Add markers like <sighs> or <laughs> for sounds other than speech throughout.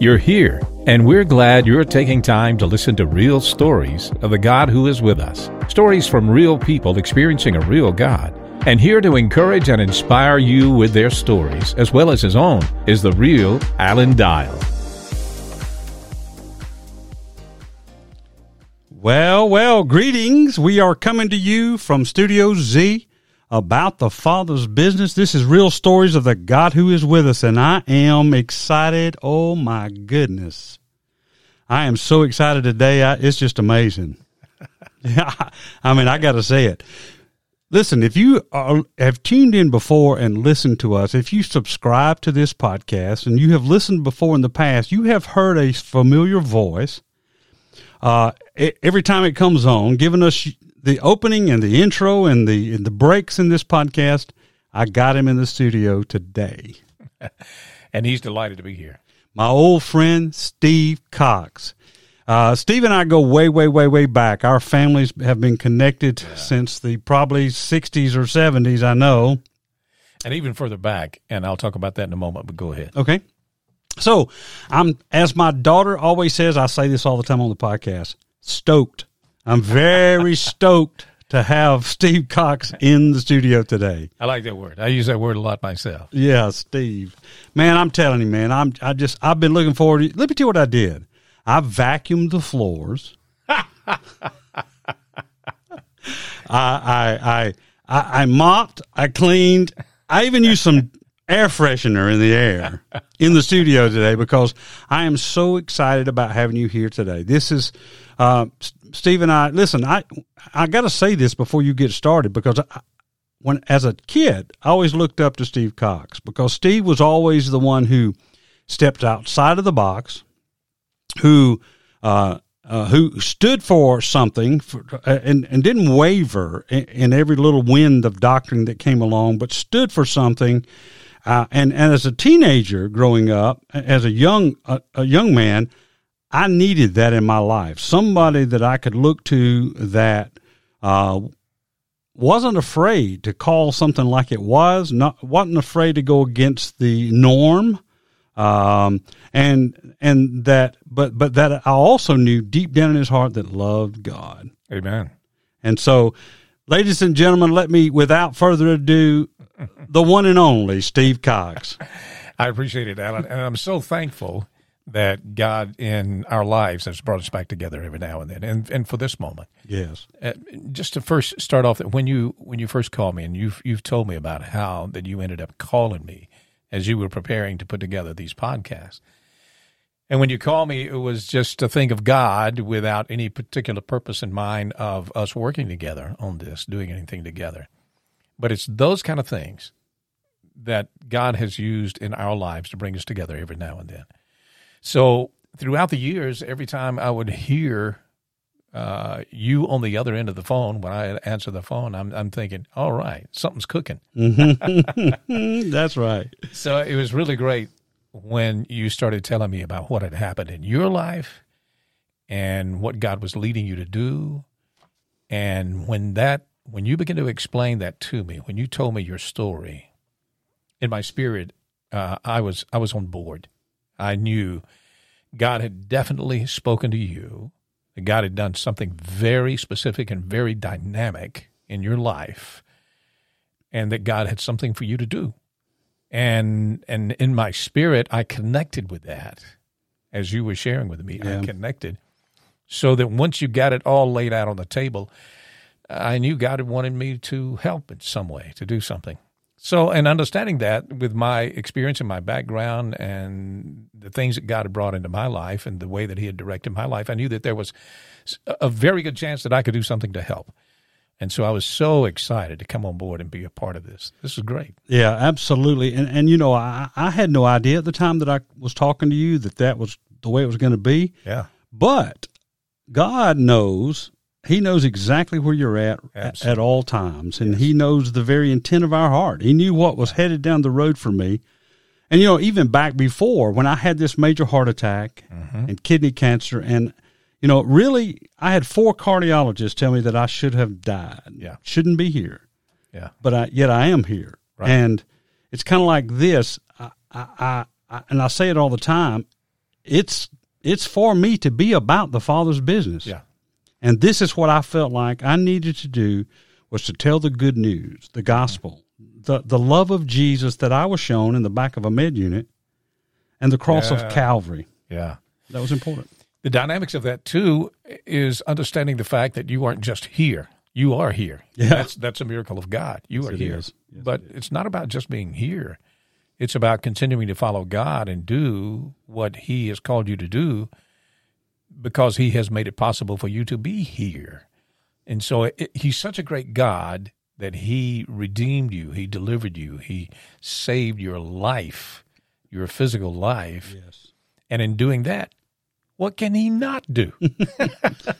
You're here, and we're glad you're taking time to listen to real stories of the God who is with us. Stories from real people experiencing a real God. And here to encourage and inspire you with their stories, as well as his own, is the real Alan Dial. Well, well, greetings. We are coming to you from Studio Z about the Father's business. This is real stories of the God who is with us, and I am excited. Oh my goodness. I am so excited today. I, it's just amazing. <laughs> I mean, I got to say it. Listen, if you are, have tuned in before and listened to us, if you subscribe to this podcast and you have listened before in the past, you have heard a familiar voice. Uh, every time it comes on, giving us the opening and the intro and the and the breaks in this podcast, I got him in the studio today. <laughs> and he's delighted to be here. My old friend Steve Cox. Uh, Steve and I go way, way, way, way back. Our families have been connected yeah. since the probably 60s or 70s, I know. And even further back, and I'll talk about that in a moment, but go ahead. Okay. So I'm, as my daughter always says, I say this all the time on the podcast, stoked I'm very stoked to have Steve Cox in the studio today. I like that word. I use that word a lot myself. Yeah, Steve. Man, I'm telling you, man, I'm I just I've been looking forward to let me tell you what I did. I vacuumed the floors. <laughs> I, I I I I mopped, I cleaned, I even used some air freshener in the air in the studio today because I am so excited about having you here today. This is uh, Steve and I listen. I I got to say this before you get started because I, when as a kid, I always looked up to Steve Cox because Steve was always the one who stepped outside of the box, who uh, uh, who stood for something for, uh, and and didn't waver in, in, every little wind of doctrine that came along, but stood for something. Uh, and and as a teenager growing up, as a young a young man, I needed that in my life. Somebody that I could look to that uh, wasn't afraid to call something like it was, not wasn't afraid to go against the norm, um, and and that, but but that I also knew deep down in his heart that loved God. Amen. And so, ladies and gentlemen, let me, without further ado, the one and only Steve Cox. <laughs> I appreciate it, Alan, and I'm so thankful that God in our lives has brought us back together every now and then, and and for this moment. Yes. Uh, just to first start off, when you when you first called me, and you've you've told me about how that you ended up calling me as you were preparing to put together these podcasts. And when you called me, it was just to think of God without any particular purpose in mind of us working together on this, doing anything together. But it's those kind of things that God has used in our lives to bring us together every now and then. So throughout the years, every time I would hear uh, you on the other end of the phone when I answer the phone, I'm, I'm thinking, all right, something's cooking. <laughs> That's right. So it was really great when you started telling me about what had happened in your life and what God was leading you to do. And when that, when you began to explain that to me, when you told me your story, in my spirit, uh, I was I was on board. I knew God had definitely spoken to you. That God had done something very specific and very dynamic in your life, and that God had something for you to do. And and in my spirit, I connected with that as you were sharing with me. Yeah. I connected so that once you got it all laid out on the table, I knew God had wanted me to help in some way to do something. So, and understanding that with my experience and my background and the things that God had brought into my life and the way that He had directed my life, I knew that there was a very good chance that I could do something to help. And so I was so excited to come on board and be a part of this. This is great. Yeah, absolutely. And and you know, I I had no idea at the time that I was talking to you that that was the way it was going to be. Yeah. But God knows he knows exactly where you're at at, at all times, and yes. He knows the very intent of our heart. He knew what was headed down the road for me. And, you know, even back before when I had this major heart attack mm-hmm. and kidney cancer, and, you know, really, I had four cardiologists tell me that I should have died. Yeah. Shouldn't be here. Yeah. But I, yet I am here. Right. And it's kind of like this. I, I, I, and I say it all the time it's it's for me to be about the Father's business. Yeah. And this is what I felt like I needed to do was to tell the good news, the gospel, the the love of Jesus that I was shown in the back of a med unit, and the cross Yeah. of Calvary. Yeah. That was important. The dynamics of that too is understanding the fact that you aren't just here. You are here. Yeah. That's that's a miracle of God. You are here. Yes, but it's not about just being here. It's about continuing to follow God and do what he has called you to do because he has made it possible for you to be here. And so it, he's such a great God that he redeemed you, he delivered you, he saved your life, your physical life. Yes. And in doing that, what can he not do? <laughs>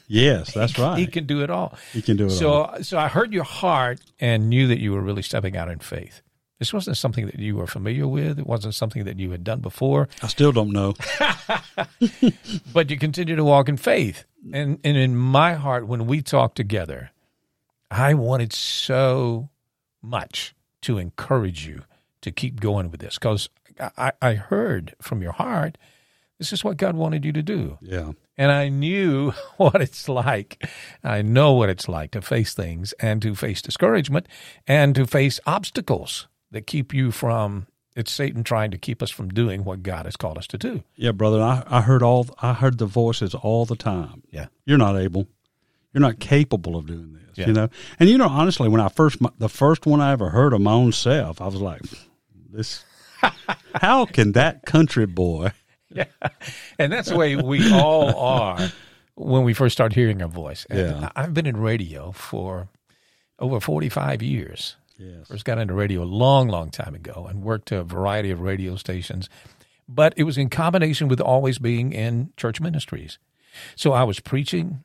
Yes, that's <laughs> right. He can do it all. He can do it all. So, so I heard your heart and knew that you were really stepping out in faith. This wasn't something that you were familiar with. It wasn't something that you had done before, I still don't know. <laughs> but you continue to walk in faith. And and in my heart, when we talked together, I wanted so much to encourage you to keep going with this because I, I heard from your heart this is what God wanted you to do. Yeah. And I knew <laughs> what it's like. I know what it's like to face things and to face discouragement and to face obstacles that keep you from it's Satan trying to keep us from doing what God has called us to do. Yeah, brother. I, I heard all I heard the voices all the time. Yeah. You're not able. You're not capable of doing this. Yeah. You know. And you know, honestly, when I first the first one I ever heard of my own self, I was like, this. <laughs> how can that country boy? <laughs> Yeah. And that's the way we all are when we first start hearing a voice. And Yeah. I've been in radio for over 45 years. Yes. First got into radio a long, long time ago and worked to a variety of radio stations. But it was in combination with always being in church ministries. So I was preaching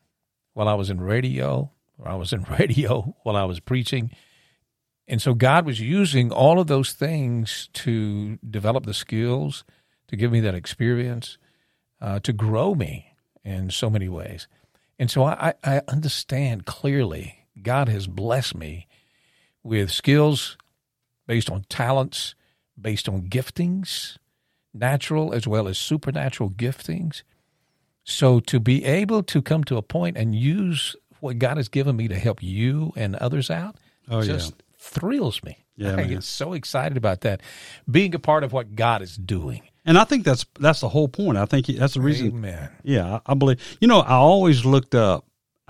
while I was in radio, or I was in <laughs> radio while I was preaching. And so God was using all of those things to develop the skills, to give me that experience, uh, to grow me in so many ways. And so I, I understand clearly God has blessed me with skills based on talents, based on giftings, natural as well as supernatural giftings. So to be able to come to a point and use what God has given me to help you and others out Oh, yeah. just thrills me. Yeah, I man. get so excited about that. Being a part of what God is doing. And I think that's that's the whole point. I think that's the reason. Amen. Yeah, I I believe. You know, I always looked up.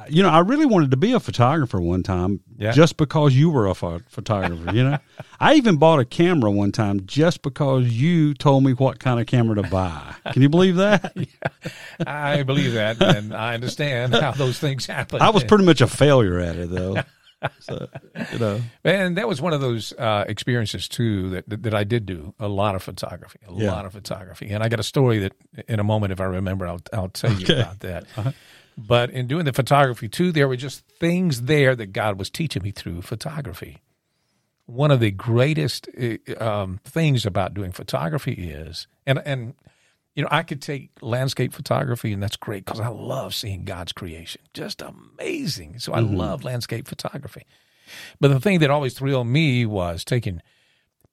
You know, I really wanted to be a photographer one time, Yeah. just because you were a pho- photographer. You know, <laughs> I even bought a camera one time just because you told me what kind of camera to buy. Can you believe that? <laughs> I believe that, and I understand how those things happen. I was pretty much a failure at it, though. <laughs> So, you know, And that was one of those uh, experiences too that, that that I did do a lot of photography, a Yeah. lot of photography. And I got a story that in a moment, if I remember, I'll I'll tell you Okay. about that. But in doing the photography too, there were just things there that God was teaching me through photography. One of the greatest uh, um, things about doing photography is, and and you know, I could take landscape photography, and that's great because I love seeing God's creation. Just amazing. So I love landscape photography. But the thing that always thrilled me was taking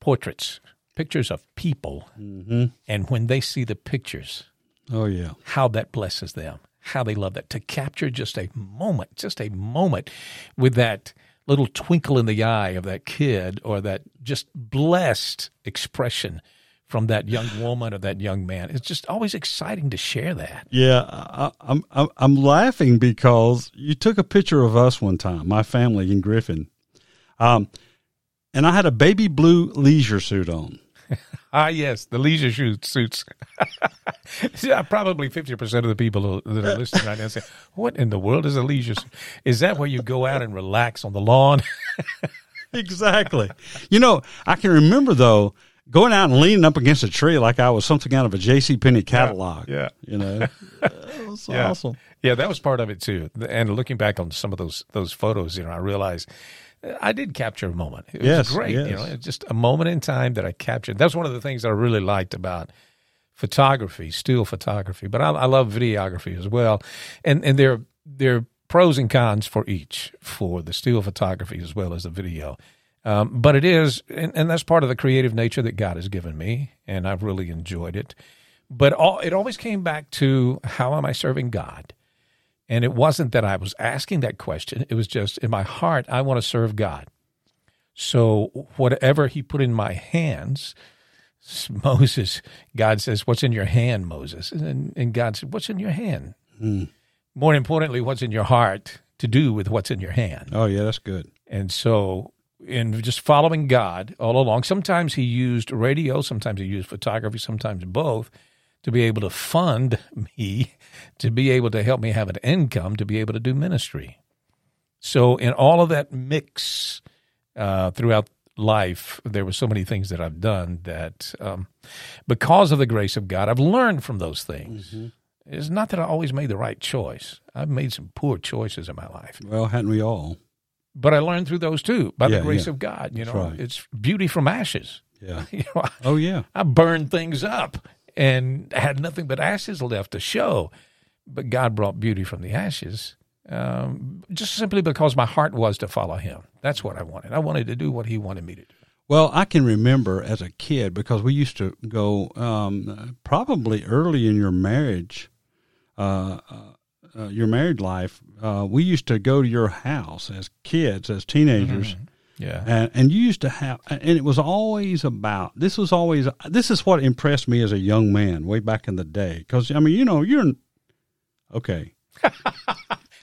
portraits, pictures of people, and when they see the pictures, oh yeah, how that blesses them, how they love that. To capture just a moment, just a moment with that little twinkle in the eye of that kid or that just blessed expression from that young <sighs> woman or that young man. It's just always exciting to share that. yeah. I, I'm I'm I'm laughing because you took a picture of us one time, my family in Griffin, um, and I had a baby blue leisure suit on. Ah, yes, the leisure shoot suits. <laughs> yeah, probably fifty percent of the people that are listening right now say, "What in the world is a leisure suit? Is that where you go out and relax on the lawn?" <laughs> exactly. You know, I can remember though going out and leaning up against a tree like I was something out of a J.C. Penney catalog. yeah. you know, <laughs> was Yeah. awesome. Yeah, that was part of it too. And looking back on some of those those photos, you know, I realized I did capture a moment. It was Yes, great. You know, just a moment in time that I captured. That's one of the things that I really liked about photography, still photography. But I, I love videography as well. And and there there are pros and cons for each for the still photography as well as the video. Um, but it is, and, and that's part of the creative nature that God has given me, and I've really enjoyed it. But all, it always came back to how am I serving God? And it wasn't that I was asking that question. It was just in my heart, I want to serve God. So whatever he put in my hands, <laughs> Moses, God says, What's in your hand, Moses? And, and God said, What's in your hand? Hmm. More importantly, what's in your heart to do with what's in your hand? Oh, yeah, that's good. And so, in just following God all along, sometimes he used radio, sometimes he used photography, sometimes both to be able to fund <laughs> me, to be able to help me have an income, to be able to do ministry. So, in all of that mix uh, throughout life, there were so many things that I've done that, um, because of the grace of God, I've learned from those things. Mm-hmm. It's not that I always made the right choice. I've made some poor choices in my life, Well, hadn't we all? but I learned through those too by Yeah, the grace yeah. of God. You know, right. it's beauty from ashes. Yeah. <laughs> You know, I, Oh, yeah. I burned things up and had nothing but ashes left to show. But God brought beauty from the ashes, um, just simply because my heart was to follow Him. That's what I wanted. I wanted to do what He wanted me to do. Well, I can remember as a kid because we used to go um, probably early in your marriage, uh, uh, your married life. Uh, we used to go to your house as kids, as teenagers, Yeah. and, and you used to have, and it was always about. This was always. This is what impressed me as a young man way back in the day. Because I mean, you know, you're okay. <laughs>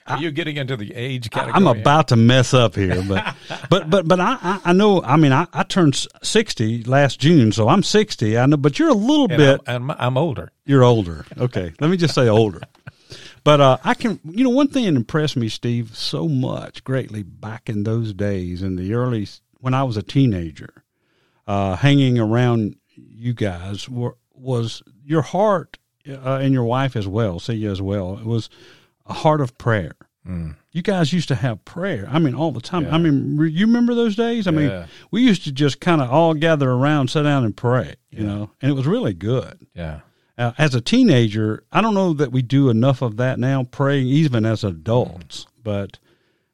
Are you getting into the age category? I'm about to mess up here, but <laughs> but but but I I, I know. I mean, I, I turned sixty last June, so I'm sixty. I know, but you're a little and bit. I'm, I'm, I'm older. You're older. Okay, let me just say older. But uh, I can, you know, one thing that impressed me, Steve, so much greatly back in those days, in the early when I was a teenager, uh, hanging around you guys were was your heart uh, and your wife as well. See you as well. It was a heart of prayer. You guys used to have prayer. I mean, all the time. I mean, re- you remember those days? I mean, we used to just kind of all gather around, sit down, and pray. You know, and it was really good. Yeah. Uh, as a teenager, I don't know that we do enough of that now, praying even as adults. But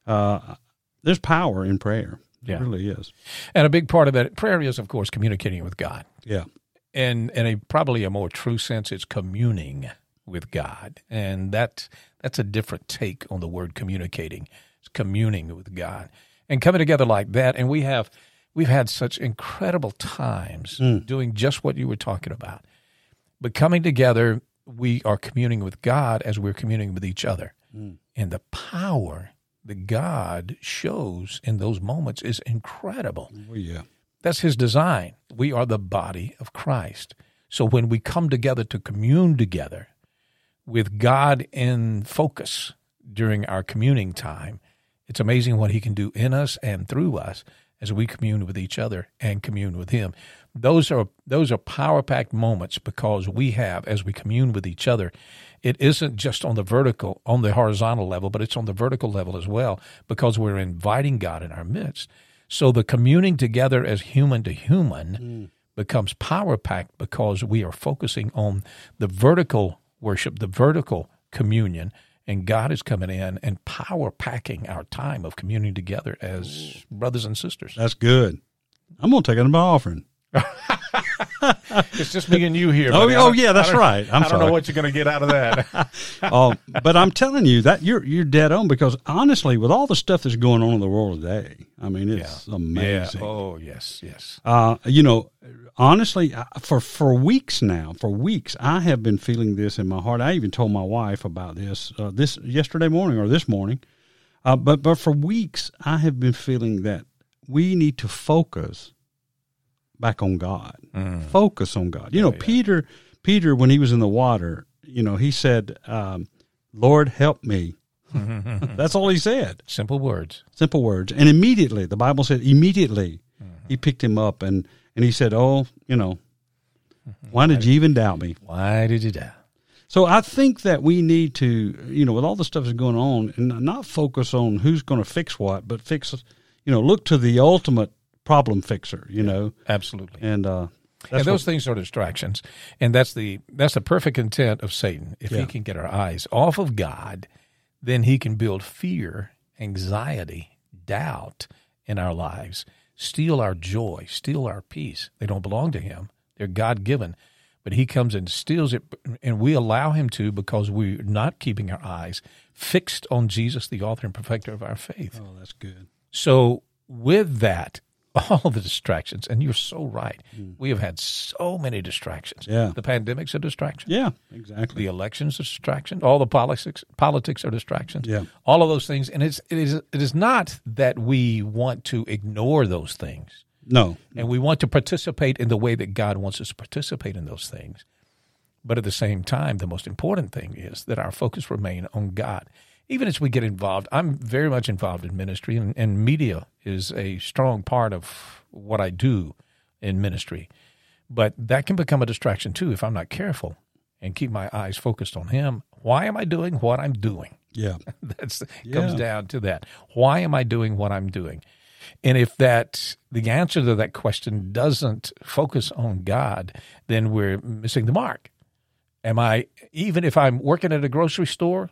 uh, there's power in prayer. Yeah. There really is. And a big part of it, prayer is, of course, communicating with God. Yeah. and in a probably a more true sense, it's communing with God, and that that's a different take on the word communicating. It's communing with God and coming together like that. And we have we've had such incredible times doing just what you were talking about. But coming together, we are communing with God as we're communing with each other, hmm. and the power that God shows in those moments is incredible. Oh, yeah. That's his design. We are the body of Christ. So when we come together to commune together with God in focus during our communing time, it's amazing what he can do in us and through us as we commune with each other and commune with him. Those are those are power packed moments because we have as we commune with each other, it isn't just on the vertical, on the horizontal level, but it's on the vertical level as well because we're inviting God in our midst. So the communing together as human to human hmm. becomes power packed because we are focusing on the vertical worship, the vertical communion, and God is coming in and power packing our time of communing together as brothers and sisters. That's good. I'm going to take it in my offering. <laughs> It's just me and you here. Oh, buddy. Oh, yeah, that's right. I'm I don't sorry. know what you're going to get out of that. <laughs> Oh, but I'm telling you that you're you're dead on because honestly, with all the stuff that's going on in the world today, I mean, it's amazing. Yeah. Oh, yes, yes. Uh, you know, honestly, for for weeks now, for weeks, I have been feeling this in my heart. I even told my wife about this uh, this yesterday morning or this morning. Uh, but but for weeks, I have been feeling that we need to focus back on God. Mm. Focus on God. You know, Peter Peter when he was in the water, you know, he said, um, "Lord, help me." <laughs> That's all he said Simple words. simple words and immediately the bible said immediately mm-hmm. he picked him up and and he said oh you know mm-hmm. why did you even doubt me Why did you die? so i think that we need to you know with all the stuff that's going on and not focus on who's going to fix what but fix you know look to the ultimate problem fixer you know Absolutely. and uh and those what, things are distractions, and that's the that's the perfect intent of Satan. If Yeah. he can get our eyes off of God, then he can build fear, anxiety, doubt in our lives, steal our joy, steal our peace. They don't belong to him; they're God given. but he comes and steals it, and we allow him to because we're not keeping our eyes fixed on Jesus, the author and perfecter of our faith. Oh, that's good. So, with that, <laughs> all the distractions, and you're so right. We have had so many distractions. Mm. Yeah. The pandemic's a distraction. Yeah, exactly. The elections are distraction. All the politics politics are distractions. Yeah. All of those things, and it's it is it is not that we want to ignore those things, No, and we want to participate in the way that God wants us to participate in those things. But at the same time, the most important thing is that our focus remain on God. Even as we get involved, I'm very much involved in ministry, and, and media is a strong part of what I do in ministry. But that can become a distraction too if I'm not careful and keep my eyes focused on Him. Why am I doing what I'm doing? yeah, <laughs> That's comes down to that. Why am I doing what I'm doing? And if that the answer to that question doesn't focus on God, then we're missing the mark. Am I even if I'm working at a grocery store,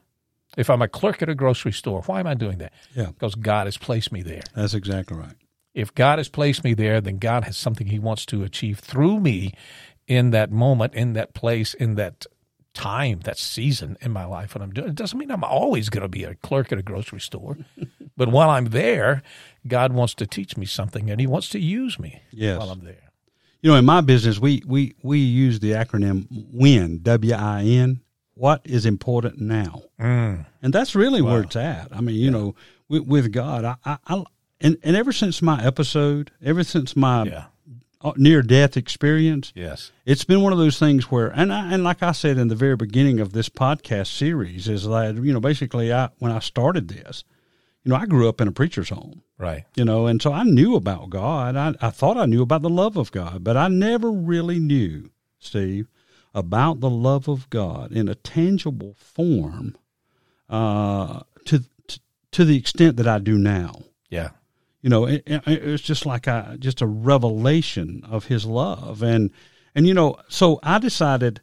if I'm a clerk at a grocery store, why am I doing that? Yeah. Because God has placed me there. that's exactly right. If God has placed me there, then God has something he wants to achieve through me in that moment, in that place, in that time, that season in my life when I'm doing it. doesn't mean I'm always going to be a clerk at a grocery store. <laughs> but while I'm there, God wants to teach me something and he wants to use me Yes. while I'm there. You know, in my business, we we we use the acronym WIN, W I N. What is important now? Mm. And that's really where it's at. I mean, you know, with, with God, I, I, I and, and ever since my episode, ever since my Yeah. near death experience, Yes. it's been one of those things where, and I, and like I said in the very beginning of this podcast series, is that you know basically I when I started this, you know, I grew up in a preacher's home, Right. you know, and so I knew about God. I, I thought I knew about the love of God, but I never really knew, Steve, about the love of God in a tangible form, uh, to to, to the extent that I do now Yeah. you know it, it, it's just like a just a revelation of his love and and you know so i decided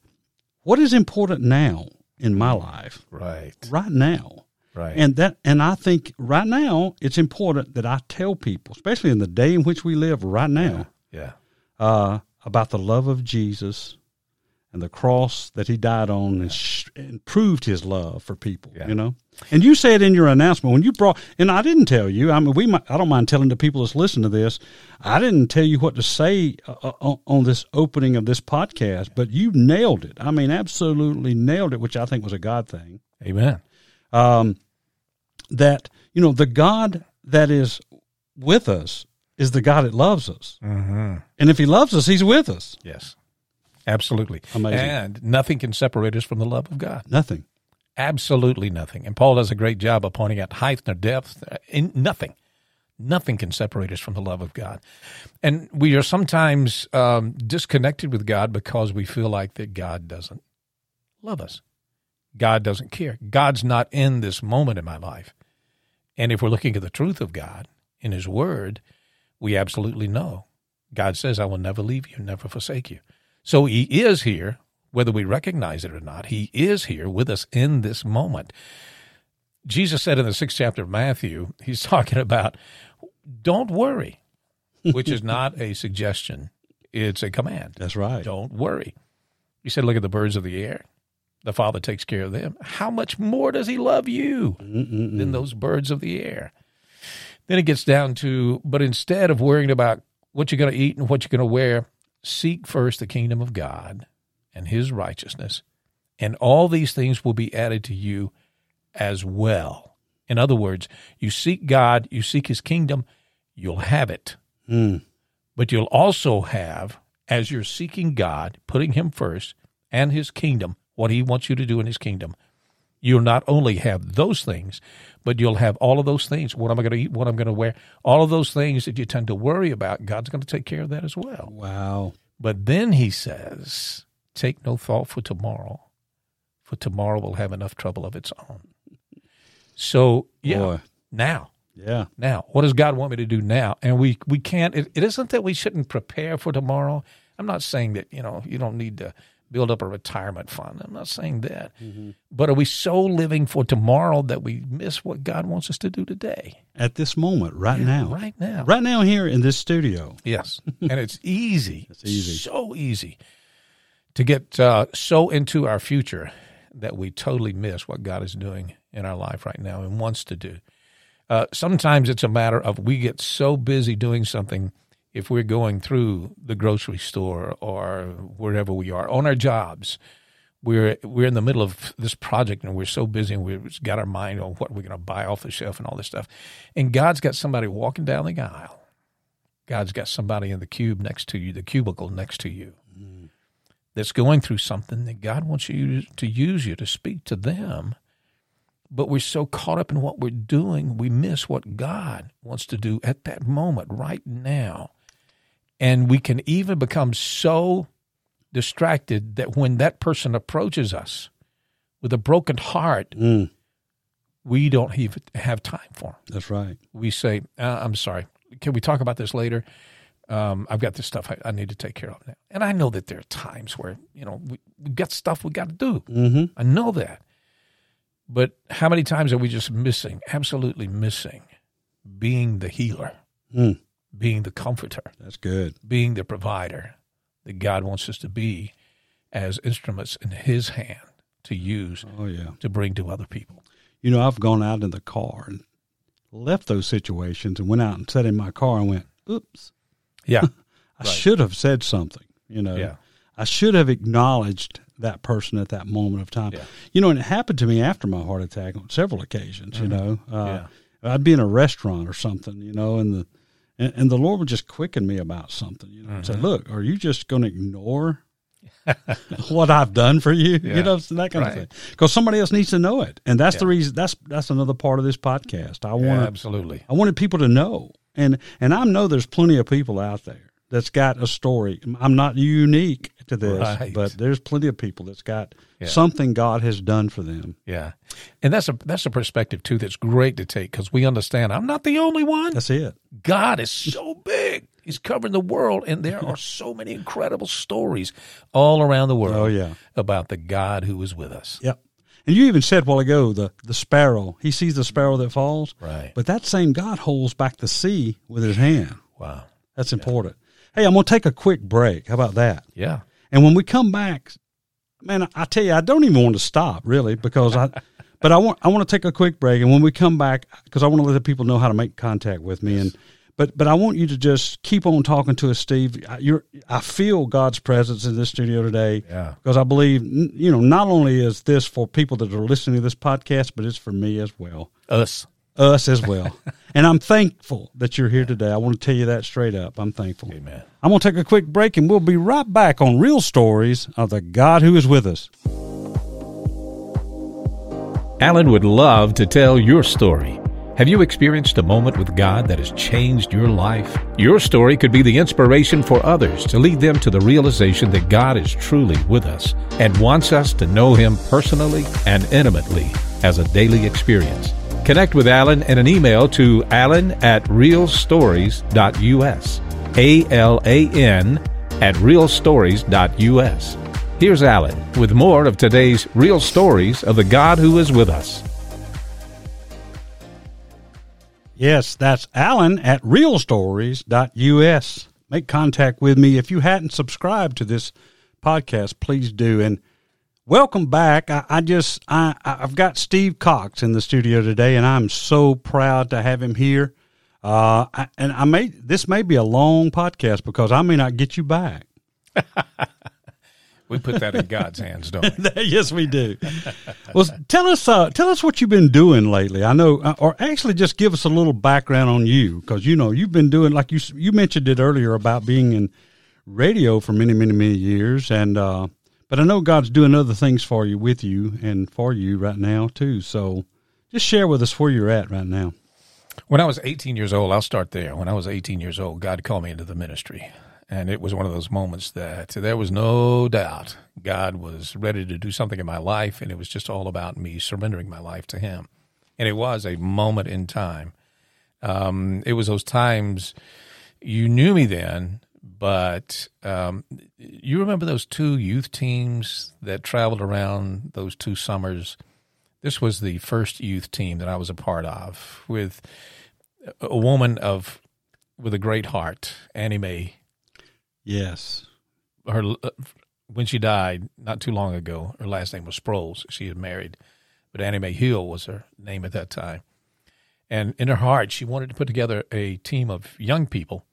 what is important now in my life Right. right now Right. and that and i think right now it's important that i tell people especially in the day in which we live right now yeah. uh, about the love of jesus and the cross that he died on and, sh- and proved his love for people Yeah. you know and you said in your announcement when you brought and i didn't tell you i mean we might, i don't mind telling the people that's listening to this i didn't tell you what to say uh, uh, on, on this opening of this podcast but you nailed it i mean absolutely nailed it which i think was a god thing Amen. um, that you know the god that is with us is the god that loves us Mm-hmm. and if he loves us he's with us Yes. Absolutely. Amazing. And nothing can separate us from the love of God. nothing Absolutely nothing. And Paul does a great job of pointing out height nor depth. uh, In nothing. Nothing can separate us from the love of God. And we are sometimes um, disconnected with God because we feel like that God doesn't love us. God doesn't care. God's not in this moment in my life. And if we're looking at the truth of God in His Word, we absolutely know. God says, I will never leave you, never forsake you. So He is here, whether we recognize it or not. He is here with us in this moment. Jesus said in the sixth chapter of Matthew, He's <laughs> talking about, don't worry, which is not a suggestion, it's a command. that's right Don't worry. He said, Look at the birds of the air. The Father takes care of them. How much more does He love you Mm-mm-mm. than those birds of the air? Then it gets down to, but instead of worrying about what you're going to eat and what you're going to wear, seek first the kingdom of God and His righteousness, and all these things will be added to you as well. In other words, you seek God, you seek His kingdom, you'll have it Mm. but you'll also have, as you're seeking God, putting Him first and His kingdom, what He wants you to do in His kingdom, you'll not only have those things, but you'll have all of those things. What am I going to eat? What I'm going to wear? All of those things that you tend to worry about, God's going to take care of that as well. wow But then He says, take no thought for tomorrow, for tomorrow will have enough trouble of its own. So, yeah, Boy. now yeah now what does god want me to do now and we we can't it, it isn't that we shouldn't prepare for tomorrow i'm not saying that you know you don't need to build up a retirement fund. I'm not saying that. But are we so living for tomorrow that we miss what god wants us to do today? At this moment right now. right now. Right now here in this studio. Yes. And it's <laughs> easy It's easy. so easy to get uh, so into our future that we totally miss what God is doing in our life right now and wants to do. Uh, sometimes it's a matter of we get so busy doing something if we're going through the grocery store or wherever we are on our jobs. We're we're in the middle of this project and we're so busy and we've got our mind on what we're going to buy off the shelf and all this stuff. And God's got somebody walking down the aisle. God's got somebody in the cube next to you, the cubicle next to you, that's going through something that God wants you to use you to speak to them. But we're so caught up in what we're doing, we miss what God wants to do at that moment, right now. And we can even become so distracted that when that person approaches us with a broken heart, Mm, we don't even have time for them. that's right. We say, uh, I'm sorry, can we talk about this later? Um, I've got this stuff I, I need to take care of now. And I know that there are times where, you know, we, we've got stuff we got to do. Mm-hmm. I know that. But how many times are we just missing, absolutely missing, being the healer, Mm, being the comforter, that's good. being the provider that God wants us to be as instruments in His hand to use Oh yeah. to bring to other people? You know, I've gone out in the car and left those situations and went out and sat in my car and went, "Oops, Yeah. <laughs> I Right. should have said something." You know, Yeah. I should have acknowledged that person at that moment of time. Yeah. You know, and it happened to me after my heart attack on several occasions. You know, uh, Mm-hmm. Yeah. I'd be in a restaurant or something, you know, and the and, and the Lord would just quicken me about something, you know, and Mm-hmm. say, "Look, are you just going to ignore <laughs> what I've done for you?" Yeah. You know, that kind of thing. Because somebody else needs to know it, and that's the reason. That's that's another part of this podcast. I want Absolutely. I wanted people to know, and and I know there's plenty of people out there that's got a story. I'm not unique to this, Right. but there's plenty of people that's got Yeah. something God has done for them. Yeah, and that's a that's a perspective too that's great to take because we understand I'm not the only one. That's it. God is so big; He's covering the world, and there are so many incredible stories all around the world. Oh, yeah. about the God who is with us. Yep. And you even said a while ago the the sparrow. He sees the sparrow that falls, Right. but that same God holds back the sea with His hand. Wow. That's important. Hey, I'm gonna take a quick break. How about that? Yeah. And when we come back, man, I tell you, I don't even want to stop really because I, <laughs> but I want I want to take a quick break. And when we come back, because I want to let the people know how to make contact with me. And but but I want you to just keep on talking to us, Steve. I- You're I feel God's presence in this studio today. Yeah. Because I believe you know not only is this for people that are listening to this podcast, but it's for me as well, Us. Us as well. <laughs> and I'm thankful that you're here today. I want to tell you that straight up. I'm thankful. Amen. I'm going to take a quick break and we'll be right back on Real Stories of the God who is with us. Alan would love to tell your story. Have you experienced a moment with God that has changed your life? Your story could be the inspiration for others to lead them to the realization that God is truly with us and wants us to know Him personally and intimately as a daily experience. Connect with Alan in an email to alan at realstories.us. A L A N at realstories.us. Here's Alan with more of today's real stories of the God who is with us. Yes, that's Alan at realstories.us. Make contact with me. If you hadn't subscribed to this podcast, please do. And welcome back. I, I just, I, I've got Steve Cox in the studio today, and I'm so proud to have him here. Uh, I, and I may, this may be a long podcast because I may not get you back. We put that in God's <laughs> hands, don't we? <laughs> yes, we do. well, tell us, uh, tell us what you've been doing lately. I know, uh, or actually, just give us a little background on you, because you know you've been doing like you you mentioned it earlier about being in radio for many, many, many years, and uh, but I know God's doing other things for you, with you, and for you right now too. So, just share with us where you're at right now. When I was 18 years old, I'll start there. When I was 18 years old, God called me into the ministry. And it was one of those moments that there was no doubt God was ready to do something in my life. And it was just all about me surrendering my life to Him. And it was a moment in time. Um, it was those times you knew me then, but um, you remember those two youth teams that traveled around those two summers? This was the first youth team that I was a part of with a woman of with a great heart, Annie Mae. Yes, Her when she died not too long ago, her last name was Sproles. She had married, but Annie Mae Hill was her name at that time. And in her heart, she wanted to put together a team of young people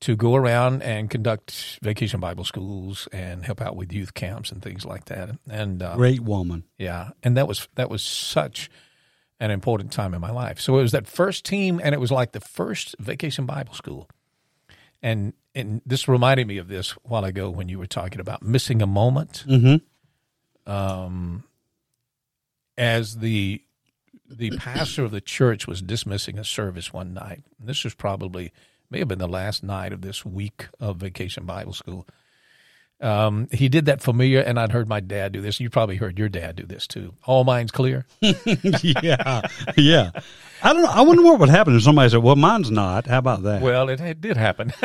to go around and conduct vacation Bible schools and help out with youth camps and things like that. And uh, Great woman. yeah, and that was that was such an important time in my life. So it was that first team, and it was like the first vacation Bible school. And and this reminded me of this a while ago when you were talking about missing a moment. Mm-hmm. Um, as the the pastor of the church was dismissing a service one night, this was probably may have been the last night of this week of vacation Bible school. Um, he did that familiar, and I'd heard my dad do this. You probably heard your dad do this too. All mine's clear. <laughs> yeah, yeah. I don't know. I wonder what would happen if somebody said, "Well, mine's not." How about that? Well, it, it did happen. <laughs>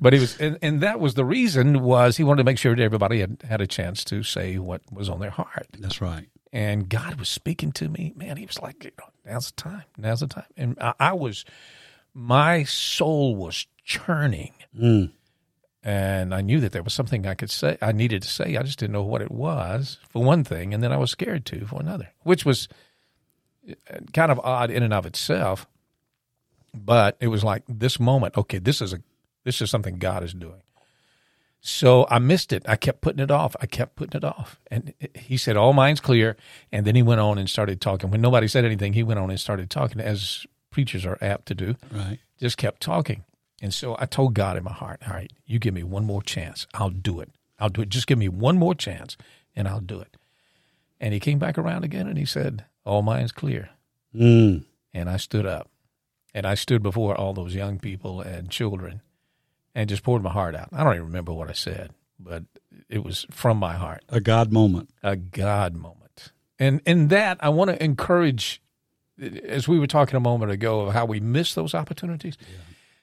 but he was, and, and that was the reason was he wanted to make sure that everybody had had a chance to say what was on their heart. That's right. And God was speaking to me. Man, he was like, "Now's the time. Now's the time." And I, I was, my soul was churning, Mm. and I knew that there was something I could say. I needed to say. I just didn't know what it was for one thing, and then I was scared to for another, which was uh, kind of odd in and of itself. But it was like this moment. Okay, this is a this is something God is doing. So I missed it. I kept putting it off. I kept putting it off. And he said, All mine's clear. And then he went on and started talking. When nobody said anything, he went on and started talking, as preachers are apt to do. Right. Just kept talking. And so I told God in my heart, All right, you give me one more chance. I'll do it. I'll do it. Just give me one more chance and I'll do it. And he came back around again and he said, All mine's clear. Mm. And I stood up and I stood before all those young people and children and just poured my heart out. I don't even remember what I said, but it was from my heart, A God moment. a God moment. And in that, I want to encourage, as we were talking a moment ago, of how we miss those opportunities.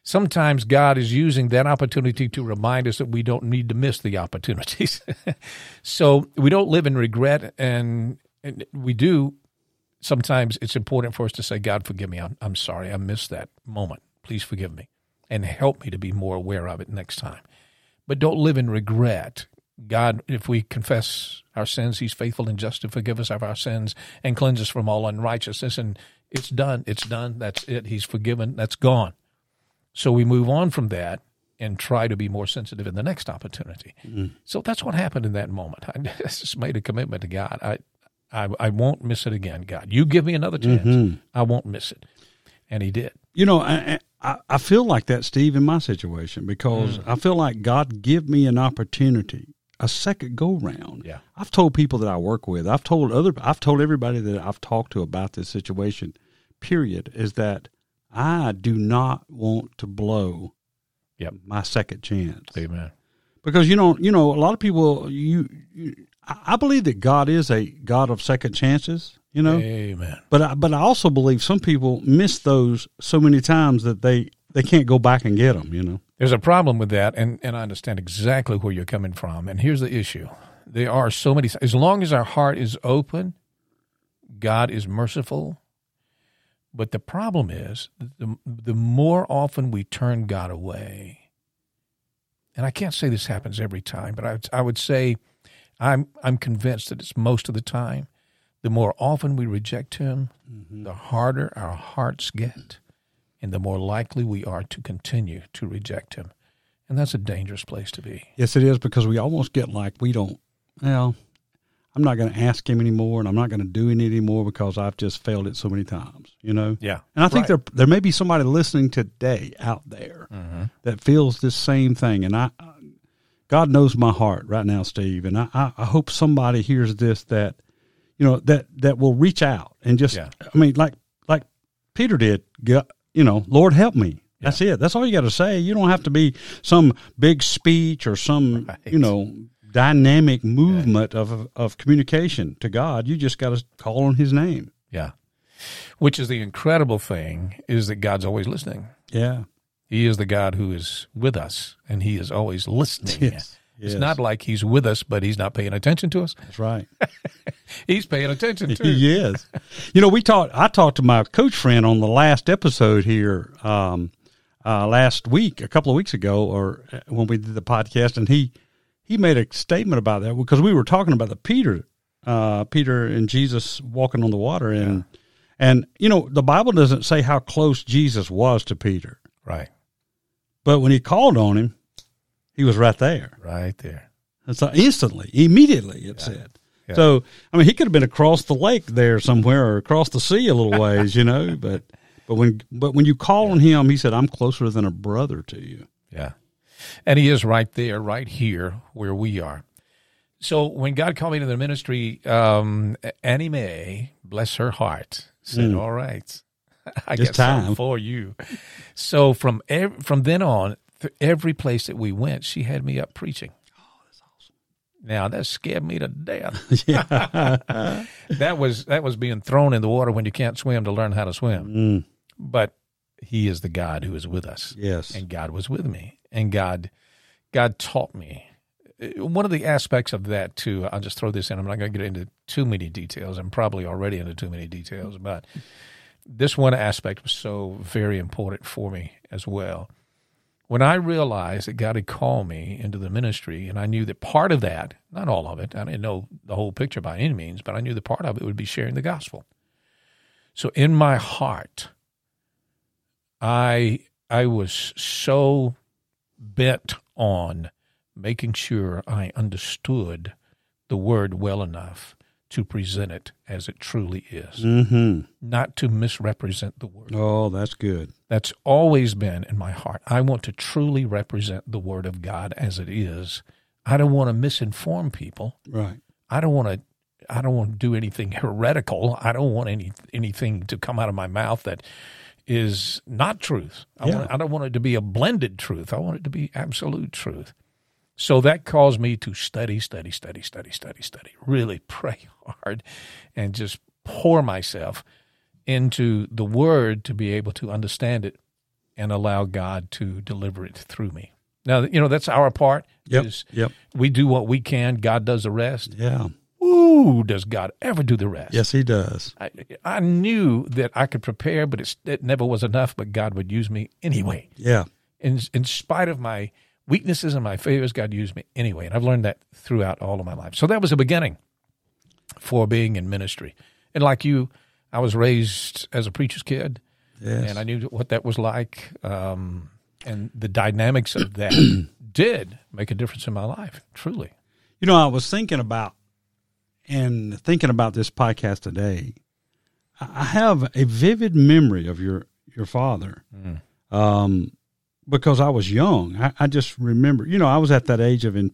Sometimes God is using that opportunity to remind us that we don't need to miss the opportunities. <laughs> so we don't live in regret, and, and we do sometimes it's important for us to say, God, forgive me. I'm, I'm sorry. I missed that moment. Please forgive me and help me to be more aware of it next time. But don't live in regret. God, if we confess our sins, He's faithful and just to forgive us of our sins and cleanse us from all unrighteousness. And it's done. It's done. That's it. He's forgiven. That's gone. So we move on from that and try to be more sensitive in the next opportunity. Mm. So that's what happened in that moment. I <laughs> just made a commitment to God. I, I, I won't miss it again, God. You give me another chance. Mm-hmm. I won't miss it. And He did. You know, I, I, I feel like that, Steve, in my situation because mm. I feel like God give me an opportunity, a second go round. Yeah. I've told people that I work with, I've told other, I've told everybody that I've talked to about this situation. Period, is that I do not want to blow Yep. my second chance Amen. because you know, you know, a lot of people. You, you I I believe that God is a God of second chances. You know, Amen. but I, but I also believe some people miss those so many times that they they can't go back and get them. You know. There's a problem with that, and, and I understand exactly where you're coming from. And here's the issue there are so many, as long as our heart is open, God is merciful. But the problem is, the, the more often we turn God away, and I can't say this happens every time, but I, would- I would say I'm, I'm convinced that it's most of the time. The more often we reject Him, mm-hmm. the harder our hearts get and the more likely we are to continue to reject him. And that's a dangerous place to be. Yes, it is because we almost get like we don't. Well, I'm not going to ask him anymore, and I'm not going to do it anymore because I've just failed it so many times. You know. Yeah. And I think Right. there there may be somebody listening today out there mm-hmm. that feels this same thing, and I, God knows my heart right now, Steve, and I, I, hope somebody hears this that, you know, that that will reach out and just, Yeah. I mean, like like Peter did, you know, Lord help me. That's it. That's all you got to say. You don't have to be some big speech or some, Right. you know, dynamic movement of of communication to God. You just got to call on His name. Yeah. Which is the incredible thing is that God's always listening. Yeah. He is the God who is with us and he is always listening. Yes. It's not like he's with us, but he's not paying attention to us. That's right. <laughs> He's paying attention too. <laughs> He is. You know, we talked. I talked to my coach friend on the last episode here um, uh, last week, a couple of weeks ago, or uh, when we did the podcast, and he he made a statement about that because we were talking about the Peter, uh, Peter and Jesus walking on the water, and and you know the Bible doesn't say how close Jesus was to Peter, Right. but when he called on him, he was right there. Right there. It's instantly, immediately. It said. Yeah. So I mean, he could have been across the lake there somewhere, or across the sea a little ways, you know. <laughs> But but when but when you call on him, he said, "I'm closer than a brother to you." Yeah. And he is right there, right here where we are. So when God called me to the ministry, um, Annie Mae, bless her heart, said, "All right, <laughs> I It's got time." for you." So from ev- from then on, every place that we went, she had me up preaching. Oh, that's awesome! Now that scared me to death. <laughs> <laughs> that was that was being thrown in the water when you can't swim to learn how to swim. Mm, But He is the God who is with us yes. and God was with me, and God, God taught me. Uh, One of the aspects of that too, I'll just throw this in. I'm not going to get into too many details. I'm probably already into too many details, but this one aspect was so very important for me as well. When I realized that God had called me into the ministry, and I knew that part of that, not all of it, I didn't know the whole picture by any means, but I knew that part of it would be sharing the gospel. So in my heart, I I was so bent on making sure I understood the word well enough to present it as it truly is, Mm-hmm. not to misrepresent the word. Oh, that's good. That's always been in my heart. I want to truly represent the word of God as it is. I don't want to misinform people. Right. I don't want to I don't want to do anything <laughs> heretical. I don't want any anything to come out of my mouth that is not truth. I, Yeah. want, I don't want it to be a blended truth. I want it to be absolute truth. So that caused me to study, study, study, study, study, study, really <laughs> pray hard and just pour myself into the word to be able to understand it and allow God to deliver it through me. Now, you know, that's our part. Yep. is Yep. we do what we can. God does the rest. Yeah. Ooh, does God ever do the rest? Yes, he does. I, I knew that I could prepare, but it's, it never was enough. But God would use me anyway. Yeah. In, in spite of my weaknesses and my failures, God used me anyway. And I've learned that throughout all of my life. So that was the beginning for being in ministry. And like you, I was raised as a preacher's kid, Yes. and I knew what that was like. Um, and the dynamics of that <clears throat> did make a difference in my life, truly. You know, I was thinking about and thinking about this podcast today. I have a vivid memory of your your father, um, because I was young. I, I just remember, you know, I was at that age of in,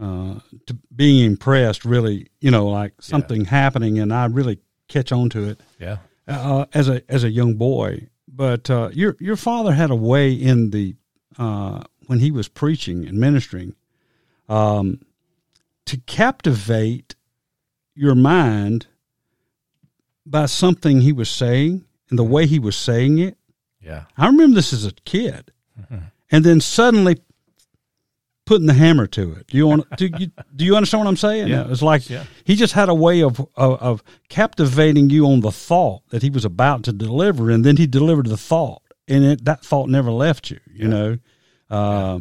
uh, to being impressed. Really, you know, like something happening, and I really catch on to it Yeah. uh, as a as a young boy. But uh, your your father had a way in the uh, when he was preaching and ministering um, to captivate your mind by something he was saying and the way he was saying it. Yeah. I remember this as a kid, and then suddenly putting the hammer to it. Do you want? Do you do you understand what I'm saying? Yeah. It's like Yeah. he just had a way of, of of captivating you on the thought that he was about to deliver, and then he delivered the thought, and it, that thought never left you. You know, uh,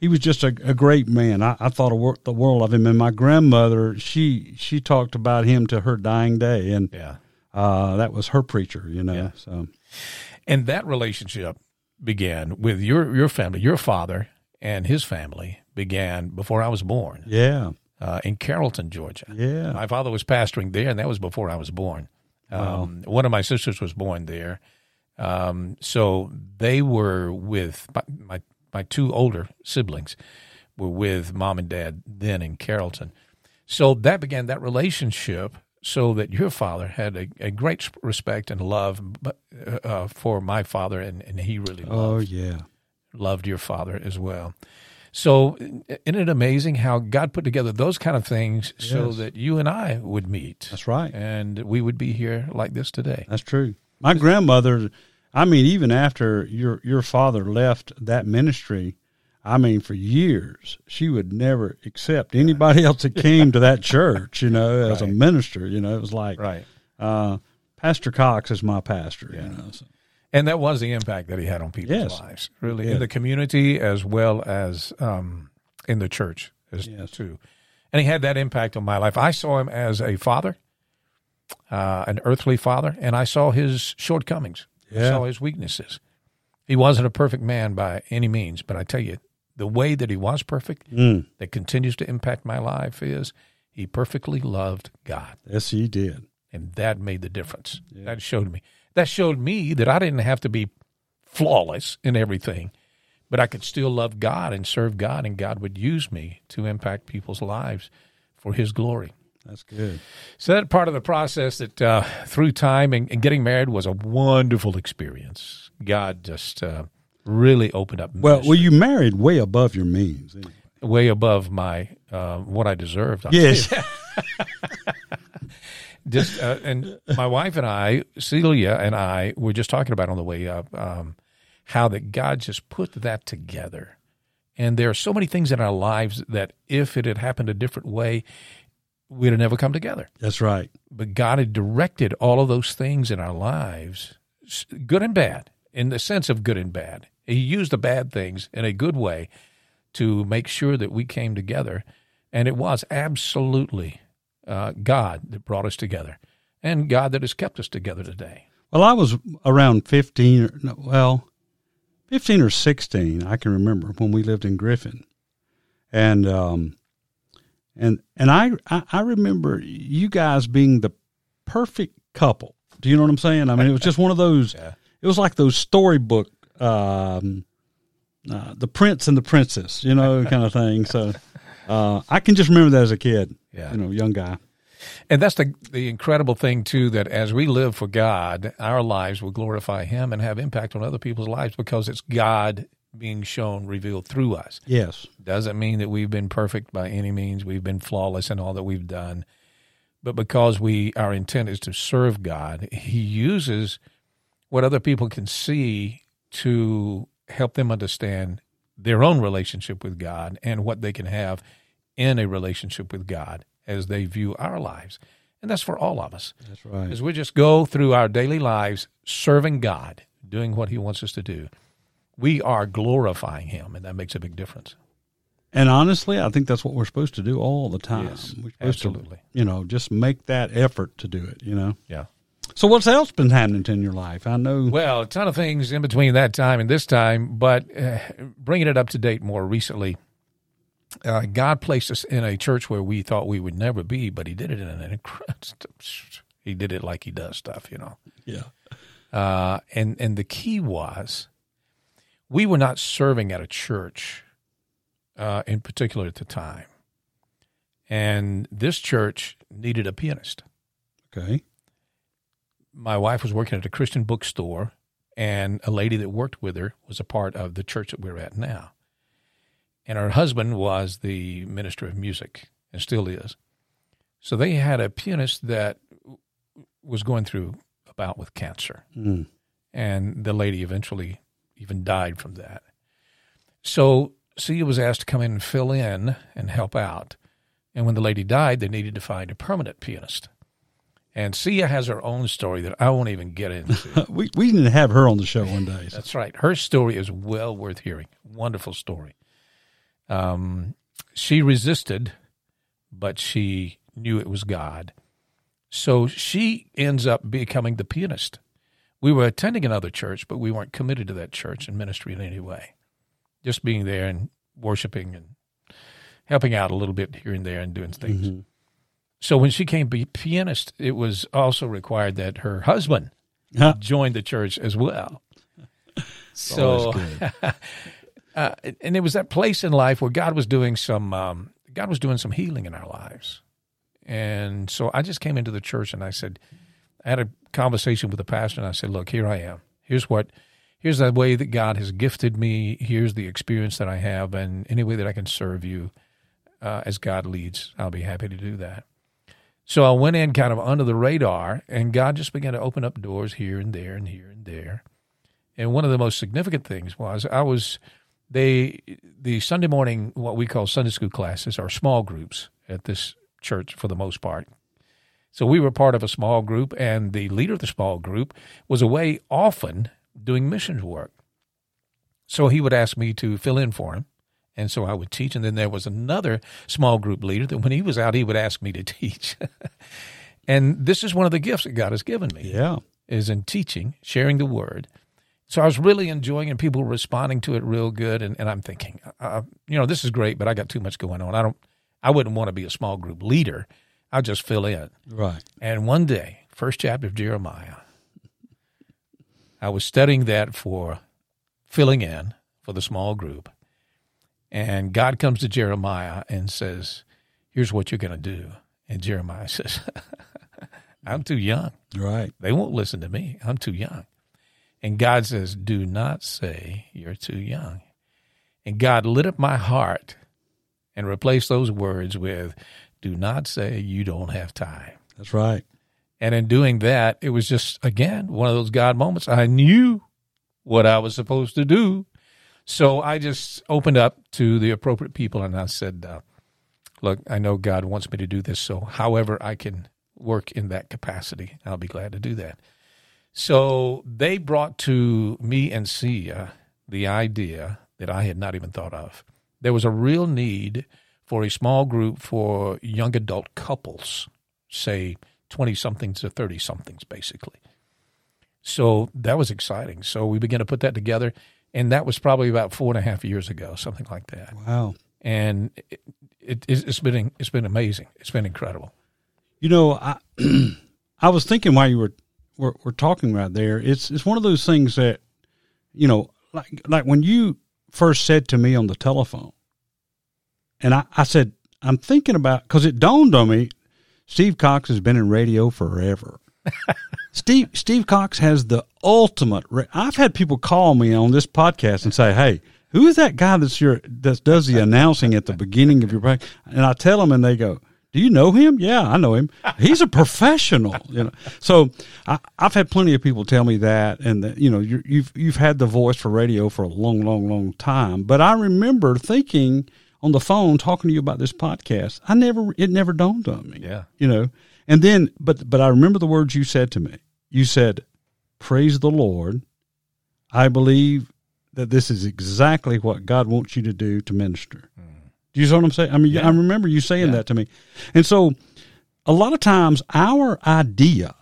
he was just a, a great man. I, I thought wor- the world of him, and my grandmother she she talked about him to her dying day, and Yeah. uh, that was her preacher. You know, Yeah. so And that relationship began with your your family, your father and his family began before I was born yeah, uh, in Carrollton, Georgia. yeah, My father was pastoring there, and that was before I was born. Um, One of my sisters was born there, um, so they were with my, my my two older siblings were with mom and dad then in Carrollton. So that began that relationship. So that your father had a, a great respect and love uh, uh, for my father, and, and he really loved oh yeah, loved your father as well. So, isn't it amazing how God put together those kind of things so that you and I would meet that's right. and we would be here like this today? That's true. My grandmother, I mean, even after your your father left that ministry, I mean, for years she would never accept anybody else that came to that <laughs> church. You know, as a minister, you know, it was like Right. uh, Pastor Cox is my pastor. You know, so, And that was the impact that he had on people's Yes. lives, really, Yeah. in the community as well as um, in the church as Yes. too. And he had that impact on my life. I saw him as a father, uh, an earthly father, and I saw his shortcomings. I saw his weaknesses. He wasn't a perfect man by any means, but I tell you, the way that he was perfect, Mm. that continues to impact my life, is he perfectly loved God. Yes, he did. And that made the difference. That showed me. That showed me that I didn't have to be flawless in everything, but I could still love God and serve God, and God would use me to impact people's lives for His glory. That's good. So that part of the process that uh, through time and, and getting married was a wonderful experience. God just uh, really opened up Well, ministry well, you married way above your means. anyway. way above my uh, what I deserved. Yes. <laughs> just uh, and my wife and I, Celia and I, were just talking about on the way up um, how that God just put that together. And there are so many things in our lives that if it had happened a different way, we'd have never come together. That's right. But God had directed all of those things in our lives, good and bad, in the sense of good and bad. He used the bad things in a good way to make sure that we came together. And it was absolutely uh, God that brought us together and God that has kept us together today. Well, I was around 15, or, no, well, 15 or 16, I can remember, when we lived in Griffin. And, um, and, and I, I, I remember you guys being the perfect couple. Do you know what I'm saying? I mean, it was just one of those, <laughs> Yeah. it was like those storybook, um, uh, the prince and the princess, you know, <laughs> kind of thing. So, uh, I can just remember that as a kid, Yeah. you know, young guy. And that's the the incredible thing too that as we live for God, our lives will glorify Him and have impact on other people's lives because it's God being shown, revealed through us. Yes. Doesn't mean that we've been perfect by any means. We've been flawless in all that we've done. But because we our intent is to serve God, He uses what other people can see to help them understand their own relationship with God and what they can have in a relationship with God as they view our lives. And that's for all of us. That's right. As we just go through our daily lives serving God, doing what He wants us to do, we are glorifying Him, and that makes a big difference. And honestly, I think that's what we're supposed to do all the time. Yes, absolutely. to, you know, just make that effort to do it. You know. Yeah. So what's else been happening in your life? I know. Well, a ton of things in between that time and this time, but uh, bringing it up to date more recently, uh, God placed us in a church where we thought we would never be, but He did it in an incredible. <laughs> He did it like He does stuff, you know. yeah. Uh, and and the key was we were not serving at a church uh, in particular at the time, and this church needed a pianist. Okay. My wife was working at a Christian bookstore, and a lady that worked with her was a part of the church that we're at now, and her husband was the minister of music and still is. So they had a pianist that was going through a bout with cancer Mm. and the lady eventually even died from that. So Sia was asked to come in and fill in and help out. And when the lady died, they needed to find a permanent pianist. And Sia has her own story that I won't even get into. <laughs> We we need to have her on the show one day. So. That's right. Her story is well worth hearing. Wonderful story. Um, she resisted, but she knew it was God. So she ends up becoming the pianist. We were attending another church, but we weren't committed to that church and ministry in any way. Just being there and worshiping and helping out a little bit here and there and doing things. Mhm. So when she came be pianist, it was also required that her husband Huh. joined the church as well. So, <laughs> uh, and it was that place in life where God was doing some, um, God was doing some healing in our lives, and so I just came into the church and I said, I had a conversation with the pastor and I said, look, here I am. Here's what, here's the way that God has gifted me. Here's the experience that I have, and any way that I can serve you uh, as God leads, I'll be happy to do that. So I went in kind of under the radar, and God just began to open up doors here and there and here and there. And one of the most significant things was I was they the Sunday morning what we call Sunday school classes are small groups at this church for the most part. So we were part of a small group, and the leader of the small group was away often doing missions work. So he would ask me to fill in for him And so I would teach. And then there was another small group leader that when he was out, he would ask me to <laughs> teach. and this is one of the gifts that God has given me Yeah. is in teaching, sharing the word. So I was really enjoying it. People were responding to it real good. And, and I'm thinking, uh, you know, this is great, but I got too much going on. I don't, I wouldn't want to be a small group leader. I'll just fill in. Right. And one day, first chapter of Jeremiah, I was studying that for filling in for the small group. And God comes to Jeremiah and says, Here's what you're going to do. And Jeremiah <laughs> says, I'm too young. Right. They won't listen to me. I'm too young. And God says, Do not say you're too young. And God lit up my heart and replaced those words with, Do not say you don't have time. That's right. And in doing that, it was just, again, one of those God moments. I knew what I was supposed to do. So I just opened up to the appropriate people and I said, uh, Look, I know God wants me to do this. So, however, I can work in that capacity, I'll be glad to do that. So they brought to me and Sia the idea that I had not even thought of. There was a real need for a small group for young adult couples, say 20 somethings to 30 somethings, basically. So that was exciting. So we began to put that together. And that was probably about four and a half years ago, something like that. Wow. And it, it, it's been it's been amazing. It's been incredible. You know, I <clears throat> I was thinking while you were were, were talking right there. It's it's one of those things that you know, like like when you first said to me on the telephone, and I, I said I'm thinking about because it dawned on me. Steve Cox has been in radio forever. <laughs> Steve Steve Cox has the ultimate. Ra- I've had people call me on this podcast and say, "Hey, who is that guy that's your that does the announcing at the beginning of your podcast?" And I tell them, and they go, "Do you know him?" Yeah, I know him. He's a professional. You know, so I, I've had plenty of people tell me that, and that you know, you're, you've you've had the voice for radio for a long, long, long time. But I remember thinking on the phone talking to you about this podcast. I never it never dawned on me. Yeah. You know, and then but but I remember the words you said to me. You said, "Praise the Lord." I believe that this is exactly what God wants you to do to minister. Do you see what I'm saying? I mean, I remember you saying Yeah. that to me. And so a lot of times our idea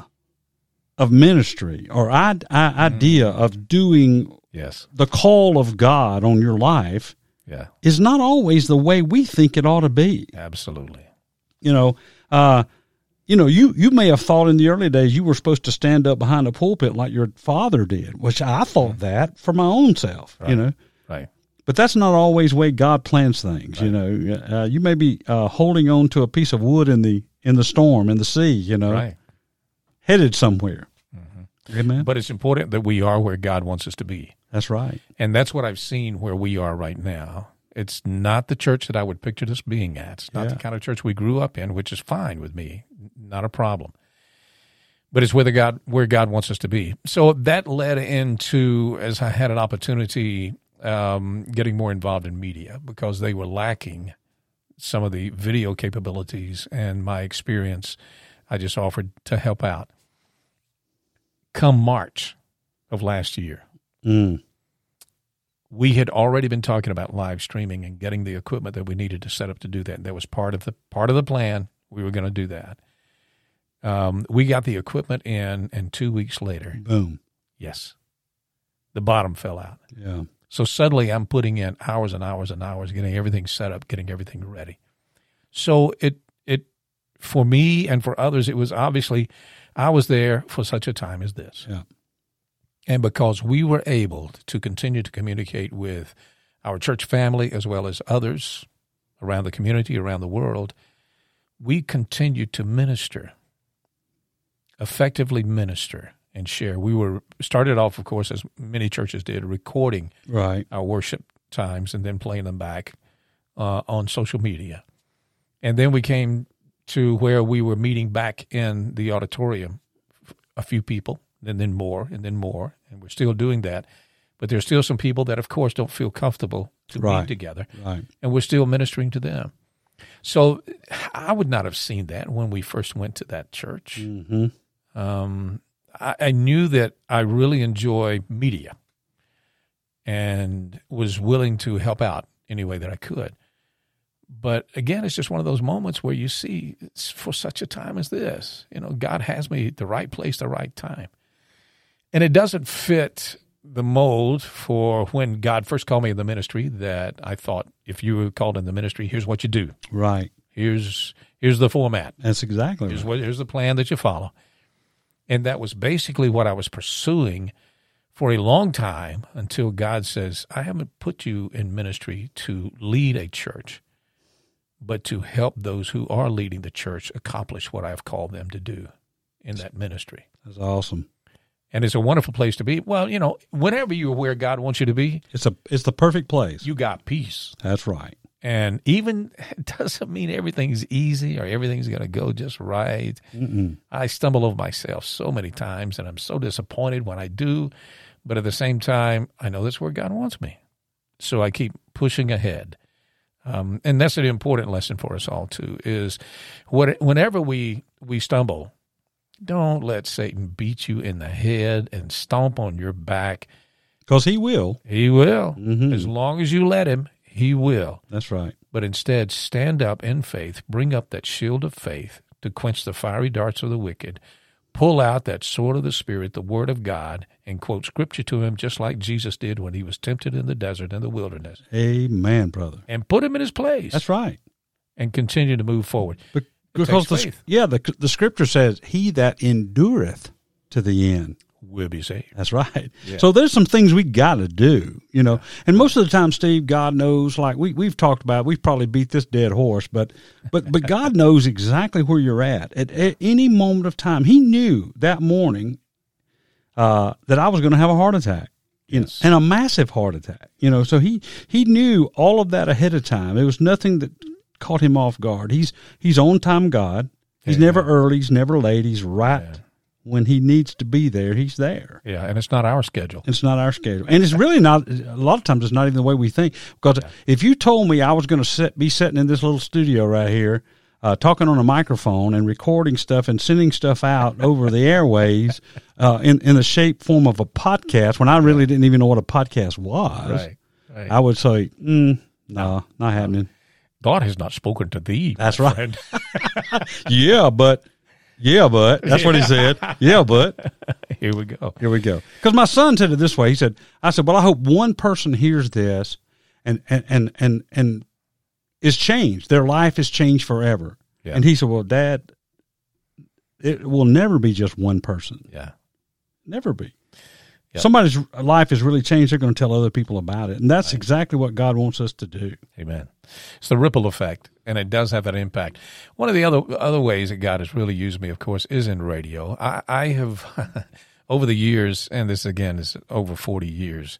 of ministry or I, I, idea of doing Yes. the call of God on your life Yeah. is not always the way we think it ought to be. Absolutely. You know, uh, you know, you, you may have thought in the early days you were supposed to stand up behind a pulpit like your father did, which I thought that for my own self, you know. Right. But that's not always the way God plans things. You know, uh, you may be uh, holding on to a piece of wood in the in the storm in the sea. You know, Right. headed somewhere. Amen. But it's important that we are where God wants us to be. That's right. And that's what I've seen where we are right now. It's not the church that I would picture this being at. It's not Yeah. the kind of church we grew up in, which is fine with me, not a problem. But it's where God where God wants us to be. So that led into as I had an opportunity um, getting more involved in media because they were lacking some of the video capabilities and my experience. I just offered to help out. Come March of last year, Mm. We had already been talking about live streaming and getting the equipment that we needed to set up to do that. That was part of the part of the plan. We were going to do that. Um, we got the equipment in, and two weeks later, Boom. yes, the bottom fell out. Yeah. So suddenly, I'm putting in hours and hours and hours getting everything set up, getting everything ready. So it it for me and for others, it was obviously I was there for such a time as this. Yeah. And because we were able to continue to communicate with our church family as well as others around the community, around the world, we continued to minister, effectively minister and share. We were started off, of course, as many churches did, recording Right. our worship times and then playing them back uh, on social media. And then we came to where we were meeting back in the auditorium, a few people, and then more, and then more. And we're still doing that. But there's still some people that, of course, don't feel comfortable to Right. meet together. Right. And we're still ministering to them. So I would not have seen that when we first went to that church. Mm-hmm. Um, I, I knew that I really enjoy media and was willing to help out any way that I could. But again, it's just one of those moments where you see it's for such a time as this. You know, God has me at the right place, the right time. And it doesn't fit the mold for when God first called me in the ministry that I thought if you were called in the ministry, here's what you do. Right. Here's here's the format. That's exactly Here's right. what here's the plan that you follow. And that was basically what I was pursuing for a long time until God says, I haven't put you in ministry to lead a church, but to help those who are leading the church accomplish what I've called them to do in that ministry. That's awesome. And it's a wonderful place to be. Well, you know, whenever you're where God wants you to be, It's a it's the perfect place. you got peace. That's right. And even it <laughs> doesn't mean everything's easy or everything's going to go just right. Mm-mm. I stumble over myself so many times and I'm so disappointed when I do. But at the same time, I know that's where God wants me. So I keep pushing ahead. Um, and that's an important lesson for us all too, is what, whenever we, we stumble, don't let Satan beat you in the head and stomp on your back. Because he will. He will. Mhm. As long as you let him, he will That's right. but instead stand up in faith, bring up that shield of faith to quench the fiery darts of the wicked, pull out that sword of the Spirit, the Word of God, and quote Scripture to him just like Jesus did when he was tempted in the desert and the wilderness, Amen, brother. and put him in his place That's right. and continue to move forward. But because the, yeah, the the scripture says, "He that endureth to the end." We'll be saved. That's right. Yeah. So there's some things we got to do, you know. And most of the time, Steve, God knows. Like we we've talked about, we've probably beat this dead horse, but but but God knows exactly where you're at at, at any moment of time. He knew that morning uh, that I was going to have a heart attack. You know, and a massive heart attack, you know. So he he knew all of that ahead of time. It was nothing that caught him off guard. He's he's on time God. He's Amen. never early. He's never late. He's right Yeah. when he needs to be there. He's there. Yeah, and it's not our schedule. It's not our schedule, and it's really not. A lot of times, it's not even the way we think. Because if you told me I was going to sit, be sitting in this little studio right here, uh, talking on a microphone and recording stuff and sending stuff out <laughs> over the airways uh, in in the shape form of a podcast, when I really didn't even know what a podcast was, Right. right. I would say, mm, "No, not happening." God has not spoken to thee. That's right. <laughs> yeah, but yeah, but that's what he said. Yeah, but <laughs> Here we go. Here we go. Because my son said it this way. He said, "I said, well, I hope one person hears this, and and and and, and is changed. Their life is changed forever." Yeah. And he said, "Well, Dad, it will never be just one person. Yeah. Never be. Yep. Somebody's life has really changed. They're going to tell other people about it, and that's exactly what God wants us to do. Amen. It's the ripple effect, and it does have that impact. One of the other other ways that God has really used me, of course, is in radio. I, I have <laughs> over the years, and this again is over forty years.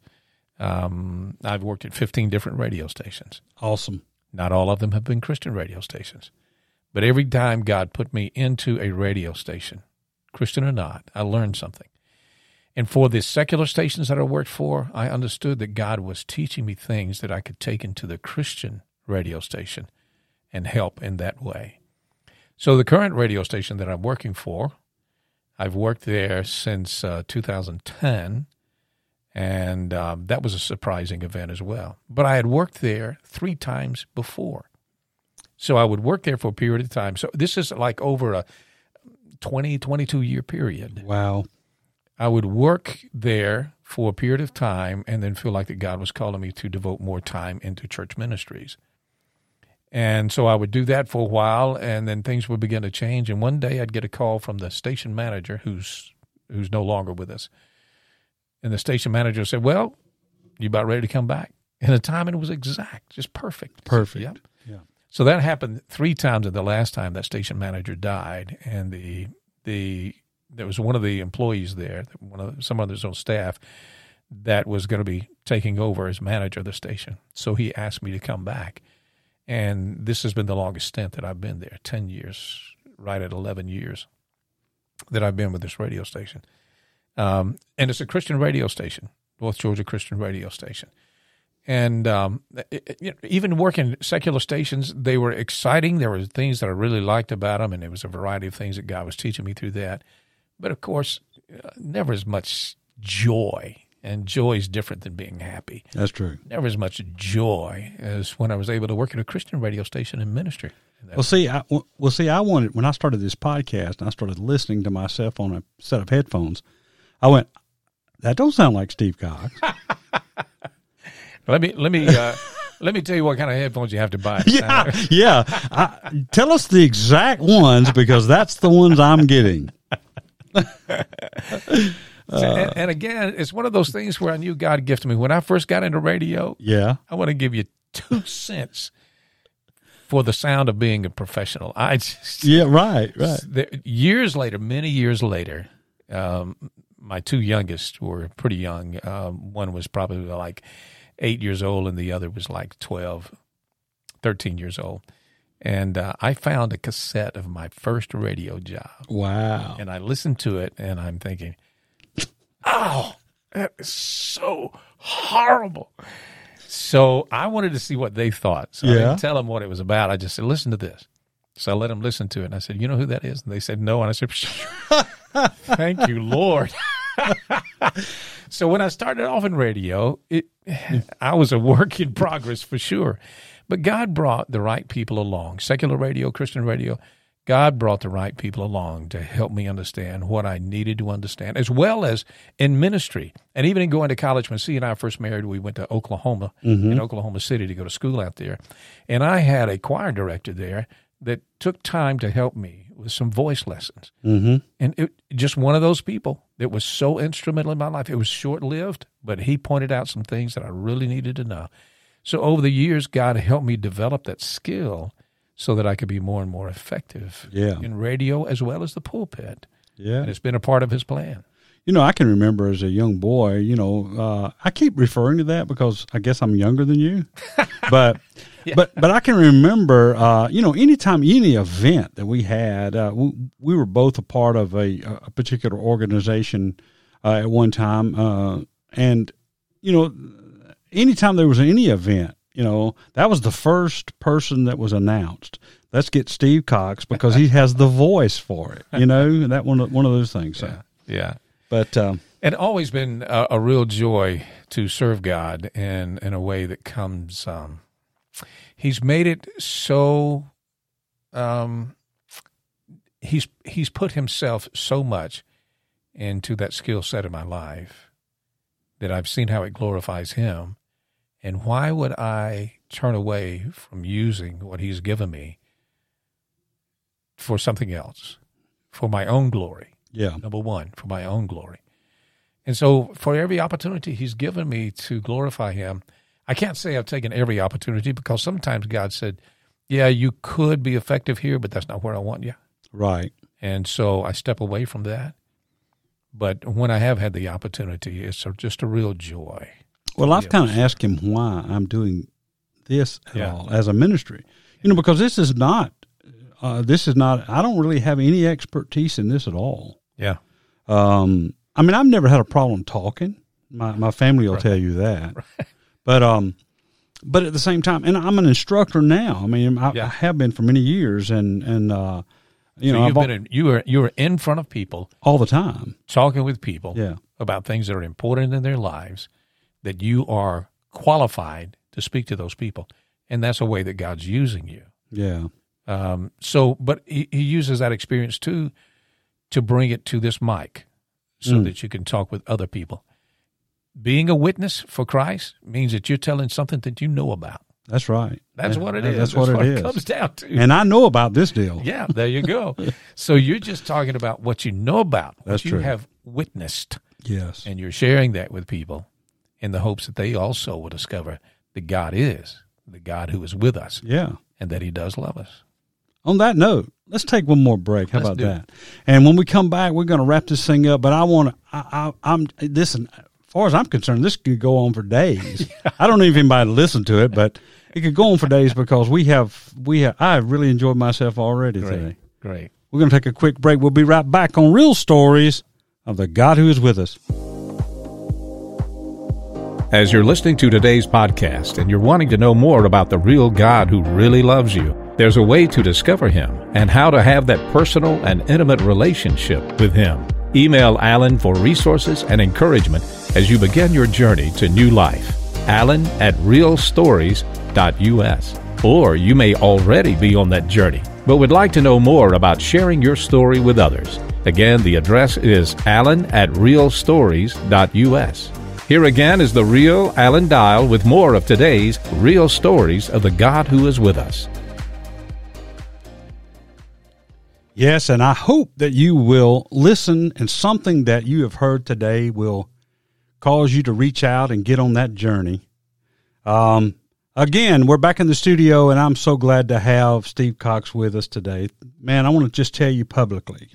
Um, I've worked at fifteen different radio stations. Awesome. Not all of them have been Christian radio stations, but every time God put me into a radio station, Christian or not, I learned something. And for the secular stations that I worked for, I understood that God was teaching me things that I could take into the Christian radio station and help in that way. So the current radio station that I'm working for, I've worked there since uh, 2010, and um, that was a surprising event as well. But I had worked there three times before. So I would work there for a period of time. So this is like over a 20, 22 year period. Wow. I would work there for a period of time and then feel like that God was calling me to devote more time into church ministries. And so I would do that for a while and then things would begin to change. And one day I'd get a call from the station manager who's who's no longer with us. And the station manager said, Well, you about ready to come back? And the timing was exact, just perfect. Perfect. Yep. Yeah. So that happened three times. And the last time that station manager died, and the the there was one of the employees there, one of some of his own staff, that was going to be taking over as manager of the station. So he asked me to come back, and this has been the longest stint that I've been there ten years, right at eleven years that I've been with this radio station. Um, and it's a Christian radio station, North Georgia Christian radio station. And um, it- it- even working secular stations, they were exciting. There were things that I really liked about them, and there was a variety of things that God was teaching me through that. But of course, uh, never as much joy And joy is different than being happy. That's true. Never as much joy as when I was able to work at a Christian radio station in ministry. Well, see, I, well, see, I wanted when I started this podcast and I started listening to myself on a set of headphones. I went, that don't sound like Steve Cox. <laughs> let me let me uh, <laughs> let me tell you what kind of headphones you have to buy. <laughs> yeah, yeah. I, tell us the exact ones because that's the ones I'm getting. <laughs> and, and, again, it's one of those things where I knew God gifted me when I first got into radio. Yeah, I want to give you two cents for the sound of being a professional. I just yeah, right, right. There, years later, many years later, um, my two youngest were pretty young. Um, one was probably like eight years old, and the other was like 12, 13 years old. And uh, I found a cassette of my first radio job. Wow. And I listened to it, and I'm thinking, oh, that is so horrible. So I wanted to see what they thought. So yeah. I didn't tell them what it was about. I just said, listen to this. So I let them listen to it. And I said, you know who that is? And they said, no. And I said, <laughs> thank you, Lord. <laughs> so when I started off in radio, it, <sighs> I was a work in progress for sure. But God brought the right people along, secular radio, Christian radio. God brought the right people along to help me understand what I needed to understand, as well as in ministry. And even in going to college, when C and I first married, we went to Oklahoma, mm-hmm. in Oklahoma City, to go to school out there. And I had a choir director there that took time to help me with some voice lessons. Mm-hmm. And it, just one of those people that was so instrumental in my life. It was short lived, but he pointed out some things that I really needed to know. So over the years, God helped me develop that skill so that I could be more and more effective yeah. in radio as well as the pulpit. Yeah. And it's been a part of his plan. You know, I can remember as a young boy, you know, uh, I keep referring to that because I guess I'm younger than you. <laughs> but yeah. but but I can remember, uh, you know, anytime any event that we had, uh, we, we, were both a part of a, a particular organization uh, at one time, uh, and you know, anytime there was any event, you know, that was the first person that was announced. Let's get Steve Cox <laughs> because he has the voice for it. You know, that one one of those things. So. Yeah. yeah. But um, and always been a, a, real joy to serve God in in a way that comes. Um, he's made it so. Um, he's he's put himself so much into that skill set in my life that I've seen how it glorifies him and why would I turn away from using what he's given me for something else, for my own glory? Yeah. Number one, for my own glory. And so, for every opportunity he's given me to glorify him, I can't say I've taken every opportunity because sometimes God said, Yeah, you could be effective here, but that's not where I want you. Right. And so I step away from that. But when I have had the opportunity, it's just a real joy well, I've kind of asked him why I'm doing this at yeah. all as a ministry. You know, because this is not, uh, this is not. I don't really have any expertise in this at all. Yeah. Um. I mean, I've never had a problem talking. My my family will right. tell you that. <laughs> Right. But um, but at the same time, and I'm an instructor now. I mean, I, yeah. I have been for many years, and and uh, you so know, you've been in, you were you were in front of people all the time, talking with people, yeah. about things that are important in their lives that you are qualified to speak to those people. And that's a way that God's using you. Yeah. Um, so, but he, he, uses that experience too to bring it to this mic so mm. that you can talk with other people. Being a witness for Christ means that you're telling something that you know about. That's right. That's yeah, what it is. That's, that's what, what, it, is. comes down to. And I know about this deal. <laughs> Yeah, there you go. <laughs> so you're just talking about what you know about, what that's you true. have witnessed. Yes. And you're sharing that with people in the hopes that they also will discover that God is the God who is with us. Yeah. And that he does love us. On that note, let's take one more break. How let's about that? It. And when we come back, we're going to wrap this thing up. But I want to, I, I, am this, as far as I'm concerned, this could go on for days. <laughs> I don't know if anybody listen to it, but it could go on for days because we have, we have, I have really enjoyed myself already Great. today. Great. We're going to take a quick break. We'll be right back on Real Stories of the God who is with us. As you're listening to today's podcast and you're wanting to know more about the real God who really loves you, there's a way to discover Him and how to have that personal and intimate relationship with Him. Email Alan for resources and encouragement as you begin your journey to new life. Alan at realstories.us. Or you may already be on that journey, but would like to know more about sharing your story with others. Again, the address is alan at realstories.us. Here again is the real Alan Dial with more of today's real stories of the God who is with us. Yes, and I hope that you will listen and something that you have heard today will cause you to reach out and get on that journey. Um, again, we're back in the studio, and I'm so glad to have Steve Cox with us today. Man, I want to just tell you publicly,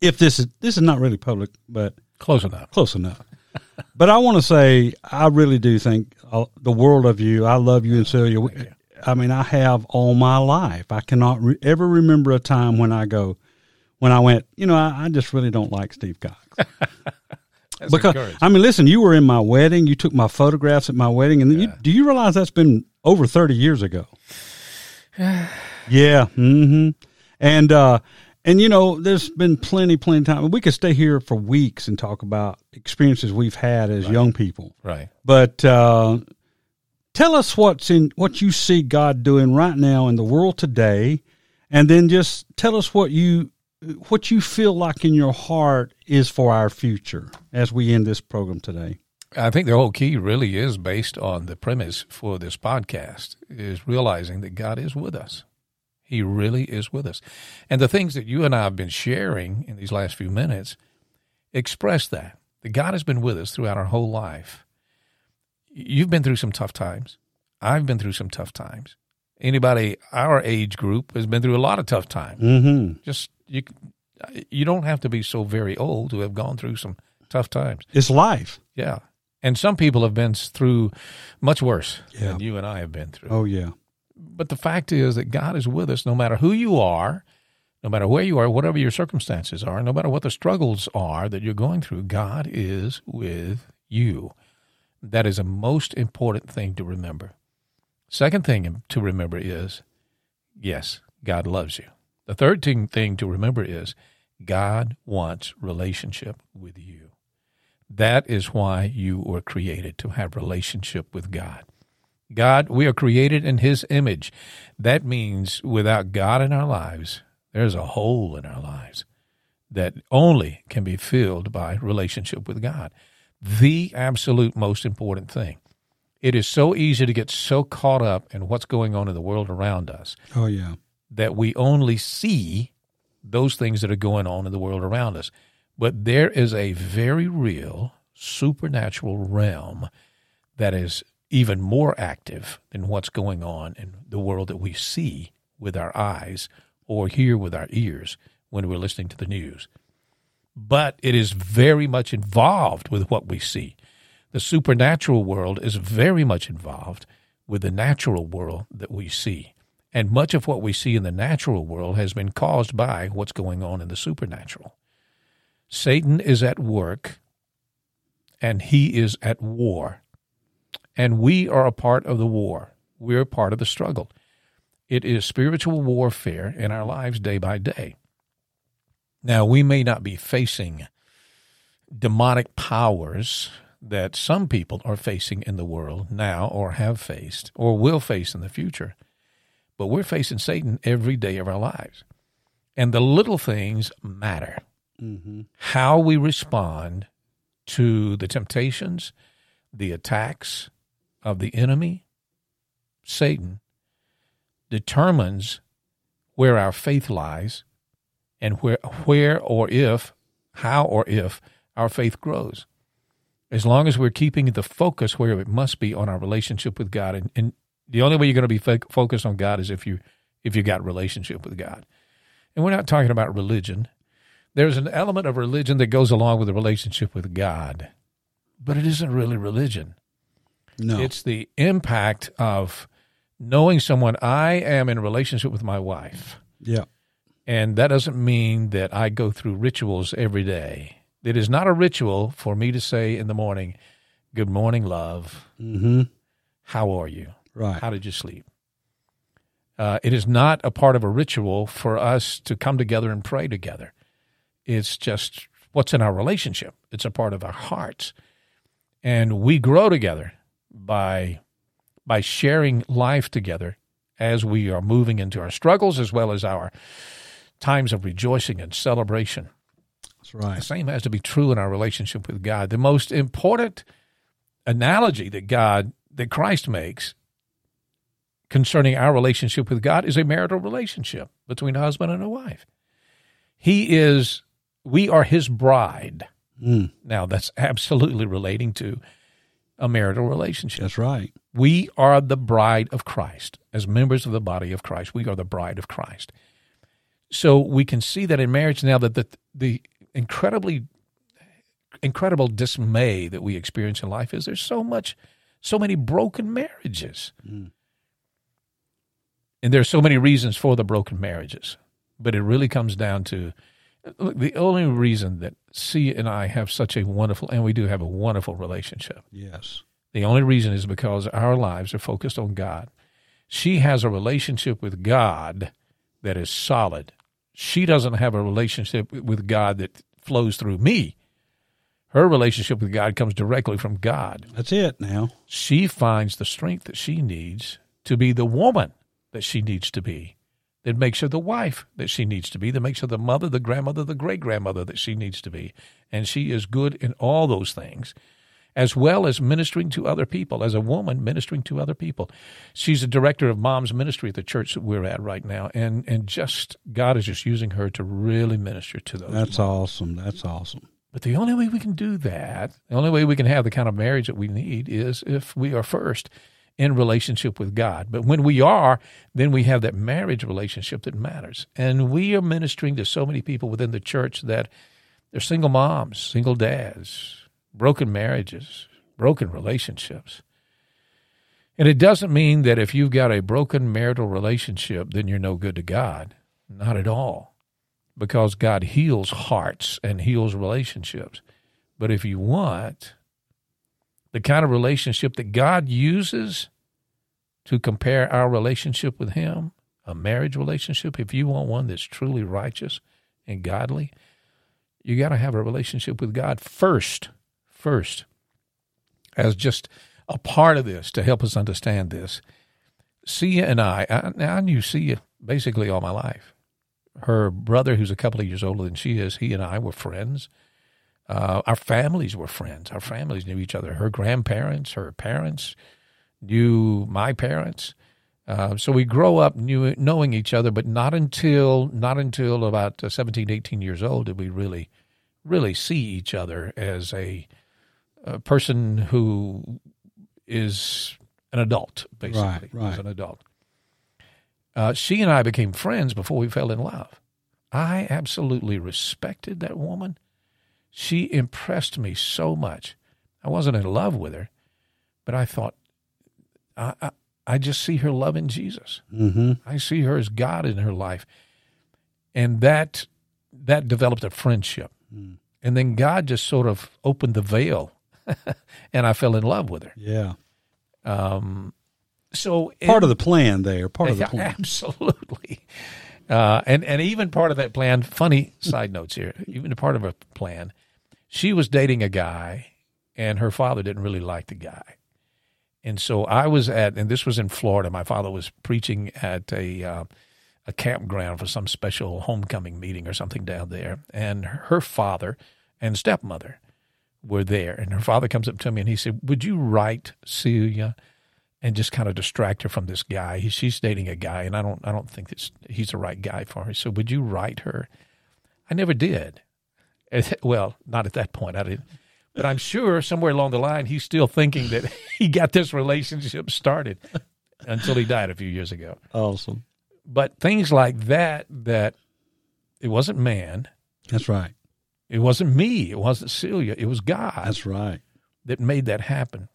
if this is this is not really public, but Close enough. close enough. <laughs> but I want to say, I really do think uh, the world of you. I love you and Celia. We- I mean, I have all my life. I cannot re- ever remember a time when I go, when I went, you know, I, I just really don't like Steve Cox. <laughs> Because. I mean, listen, you were in my wedding. You took my photographs at my wedding, and then you, do you realize that's been over thirty years ago? <sighs> yeah. hmm And uh, and you know, there's been plenty, plenty of time. We could stay here for weeks and talk about experiences we've had as young people. Right. But uh, tell us what's in what you see God doing right now in the world today, and then just tell us what you what you feel like in your heart is for our future as we end this program today. I think the whole key really is based on the premise for this podcast is realizing that God is with us. He really is with us. And the things that you and I have been sharing in these last few minutes express that. That God has been with us throughout our whole life. You've been through some tough times. I've been through some tough times. Anybody our age group has been through a lot of tough times. Mm-hmm. Just you you don't have to be so very old to have gone through some tough times. It's life. Yeah. And some people have been through much worse Yeah. than you and I have been through. Oh yeah. But the fact is that God is with us no matter who you are, no matter where you are, whatever your circumstances are, no matter what the struggles are that you're going through, God is with you. That is a most important thing to remember. Second thing to remember is yes, God loves you. The third thing, thing to remember is God wants relationship with you. That is why you were created to have relationship with God. God, we are created in his image. That means without God in our lives, there's a hole in our lives that only can be filled by relationship with God. The absolute most important thing. It is so easy to get so caught up in what's going on in the world around us Oh yeah. that we only see those things that are going on in the world around us. But there is a very real supernatural realm that is even more active than what's going on in the world that we see with our eyes or hear with our ears when we're listening to the news. But it is very much involved with what we see. The supernatural world is very much involved with the natural world that we see. And much of what we see in the natural world has been caused by what's going on in the supernatural. Satan is at work and he is at war. And we are a part of the war. We're a part of the struggle. It is spiritual warfare in our lives day by day. Now, we may not be facing demonic powers that some people are facing in the world now or have faced or will face in the future, but we're facing Satan every day of our lives. And the little things matter. Mm-hmm. How we respond to the temptations, the attacks of the enemy, Satan, determines where our faith lies and where, where or if, how or if our faith grows. As long as we're keeping the focus where it must be on our relationship with God, and, and the only way you're going to be fo- focused on God is if you if you got relationship with God. And we're not talking about religion. There's an element of religion that goes along with the relationship with God, but it isn't really religion. No. It's the impact of knowing someone. I am in a relationship with my wife, yeah. and that doesn't mean that I go through rituals every day. It is not a ritual for me to say in the morning, Good morning, love. Mm-hmm. How are you? Right. How did you sleep? Uh, it is not a part of a ritual for us to come together and pray together. It's just what's in our relationship. It's a part of our hearts. And we grow together by by sharing life together as we are moving into our struggles as well as our times of rejoicing and celebration. That's right. The same has to be true in our relationship with God. The most important analogy that God, that Christ makes concerning our relationship with God is a marital relationship between a husband and a wife. He is, we are his bride. Mm, Now, that's absolutely relating to a marital relationship. that's right. We are the bride of Christ. As members of the body of Christ, we are the bride of Christ. So we can see that in marriage now that the, the incredibly incredible dismay that we experience in life is there's so much so many broken marriages. Mm. And there are so many reasons for the broken marriages. But it really comes down to look, the only reason that C and I have such a wonderful and we do have a wonderful relationship Yes. the only reason is because our lives are focused on God. She has a relationship with God that is solid. She doesn't have a relationship with God that flows through me. Her relationship with God comes directly from God. That's it now. She finds the strength that she needs to be the woman that she needs to be, that makes her the wife that she needs to be, that makes her the mother, the grandmother, the great grandmother that she needs to be. And she is good in all those things as well as ministering to other people, as a woman ministering to other people. She's a director of mom's ministry at the church that we're at right now, and and just God is just using her to really minister to those. That's awesome. That's awesome. But the only way we can do that, the only way we can have the kind of marriage that we need is if we are first in relationship with God. But when we are, then we have that marriage relationship that matters. And we are ministering to so many people within the church that they're single moms, single dads, broken marriages, broken relationships. And it doesn't mean that if you've got a broken marital relationship, then you're no good to God. Not at all. Because God heals hearts and heals relationships. But if you want the kind of relationship that God uses to compare our relationship with Him, a marriage relationship, if you want one that's truly righteous and godly, you got to have a relationship with God first. First, as just a part of this to help us understand this. Sia and I, I, I knew Sia basically all my life. Her brother, who's a couple of years older than she is, he and I were friends. Uh, our families were friends. Our families knew each other. Her grandparents, her parents knew my parents. Uh, so we grow up knew, knowing each other, but not until not until about uh, 17, 18 years old did we really, really see each other as a, a person who is an adult, basically, Right, right. as an adult. Uh, she and I became friends before we fell in love. I absolutely respected that woman. She impressed me so much. I wasn't in love with her, but I thought, I, I, I just see her loving Jesus. Mm-hmm. I see her as God in her life, and that that developed a friendship. And then God just sort of opened the veil, <laughs> and I fell in love with her. Yeah. Um, so Part of the plan there. Part of the plan. <laughs> absolutely. Uh, and and even part of that plan. Funny side notes here. Even a part of a plan. She was dating a guy, and her father didn't really like the guy, and so I was at, and this was in Florida. My father was preaching at a uh, a campground for some special homecoming meeting or something down there, and her father and stepmother were there, and her father comes up to me and he said, "Would you write Celia?" and just kind of distract her from this guy. He, she's dating a guy, and I don't, I don't think that he's the right guy for her. So, would you write her? I never did. Well, not at that point. I didn't. But I'm sure somewhere along the line, he's still thinking that <laughs> he got this relationship started until he died a few years ago. Awesome. But things like that, that it wasn't man, That's right. it wasn't me, it wasn't Celia, it was God That's right. that made that happen.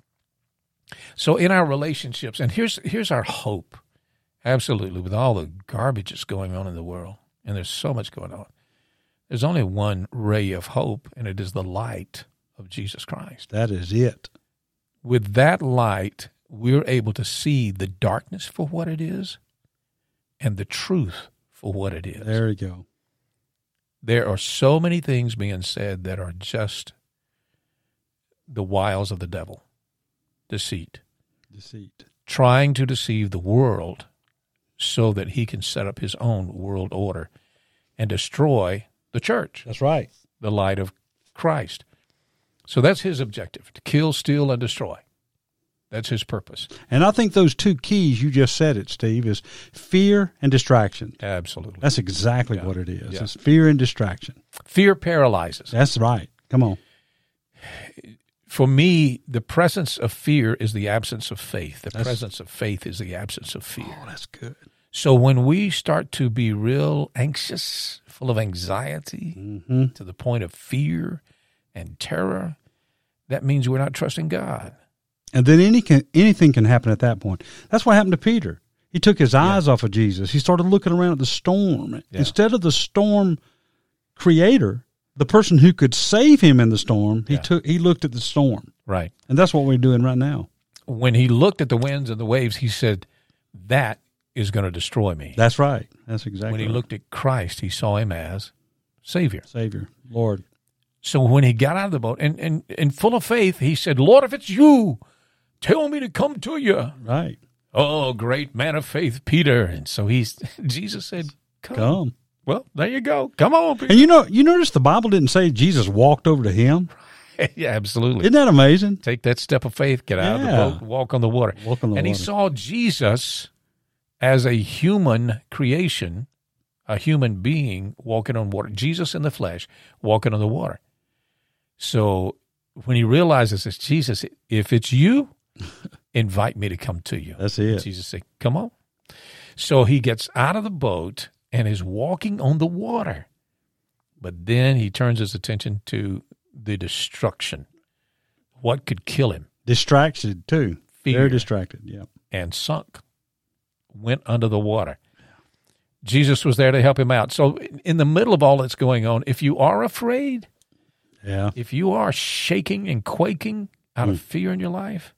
So in our relationships, and here's here's our hope. Absolutely, with all the garbage that's going on in the world, and there's so much going on, there's only one ray of hope, and it is the light of Jesus Christ. That is it. With that light, we're able to see the darkness for what it is and the truth for what it is. There you go. there are so many things being said that are just the wiles of the devil, deceit, Deceit. trying to deceive the world so that he can set up his own world order and destroy the church, That's right. the light of Christ. So that's his objective to kill, steal, and destroy. That's his purpose. And I think those two keys you just said it, Steve, is fear and distraction. Absolutely. That's exactly Yeah. what it is. Yeah. It's fear and distraction. Fear paralyzes. That's right. Come on. For me, the presence of fear is the absence of faith. The That's- presence of faith is the absence of fear. Oh, that's good. So when we start to be real anxious, full of anxiety, Mm-hmm. to the point of fear and terror, that means we're not trusting God. And then any can, anything can happen at that point. That's what happened to Peter. He took his eyes off of Jesus. He started looking around at the storm. Yeah. Instead of the storm creator, the person who could save him in the storm, he Yeah. took he looked at the storm. Right. And that's what we're doing right now. When he looked at the winds and the waves, he said, That is going to destroy me. That's right. That's exactly when he right. looked at Christ, he saw him as Savior. Savior, Lord. So when he got out of the boat and, and, and full of faith, he said, Lord, if it's you, tell me to come to you. Right. Oh, great man of faith, Peter. And so he's <laughs> Jesus said, Come. Come. Well, there you go. Come on, Peter. And you know, you notice the Bible didn't say Jesus walked over to him. <laughs> yeah, absolutely. Isn't that amazing? Take that step of faith, get out Yeah. of the boat, walk on the water. Walk on the and he saw Jesus as a human creation, a human being walking on water. Jesus in the flesh walking on the water. So when he realizes it's Jesus, if it's you, <laughs> invite me to come to you. That's it. Jesus said, Come on. So he gets out of the boat and is walking on the water. But then he turns his attention to the destruction. What could kill him? Distracted too. Fear. Very distracted. Yeah. and sunk, went under the water. Jesus was there to help him out. So, in the middle of all that's going on, if you are afraid, Yeah. if you are shaking and quaking out of mm. fear in your life,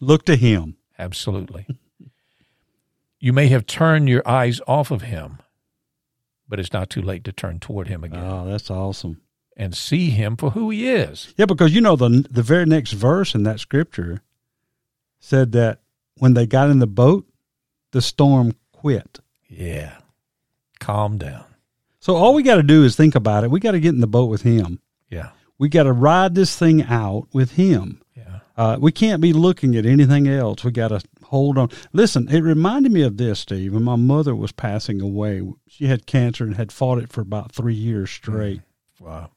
Look to him. absolutely. <laughs> you may have turned your eyes off of him, but it's not too late to turn toward him again Oh, that's awesome. and see him for who he is. Yeah, because you know the the very next verse in that scripture said that when they got in the boat, the storm quit. Yeah. Calm down. So all we got to do is think about it. We got to get in the boat with him. Yeah. We got to ride this thing out with him. Yeah. Uh, we can't be looking at anything else. We got to hold on. Listen, it reminded me of this, Steve. When my mother was passing away, she had cancer and had fought it for about three years straight. Wow.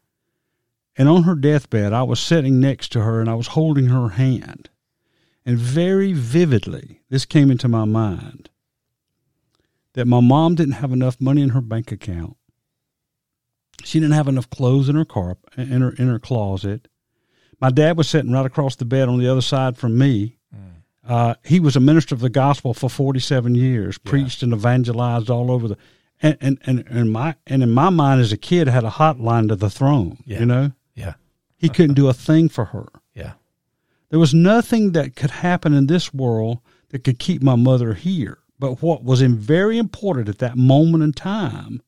And on her deathbed, I was sitting next to her and I was holding her hand. And very vividly, this came into my mind that my mom didn't have enough money in her bank account. She didn't have enough clothes in her car in her in her closet. My dad was sitting right across the bed on the other side from me. Uh, he was a minister of the gospel for forty seven years, preached and evangelized all over the and and and, and my and in my mind as a kid had a hotline to the throne. Yeah. You know, Yeah. he couldn't do a thing for her. There was nothing that could happen in this world that could keep my mother here. But what was in very important at that moment in time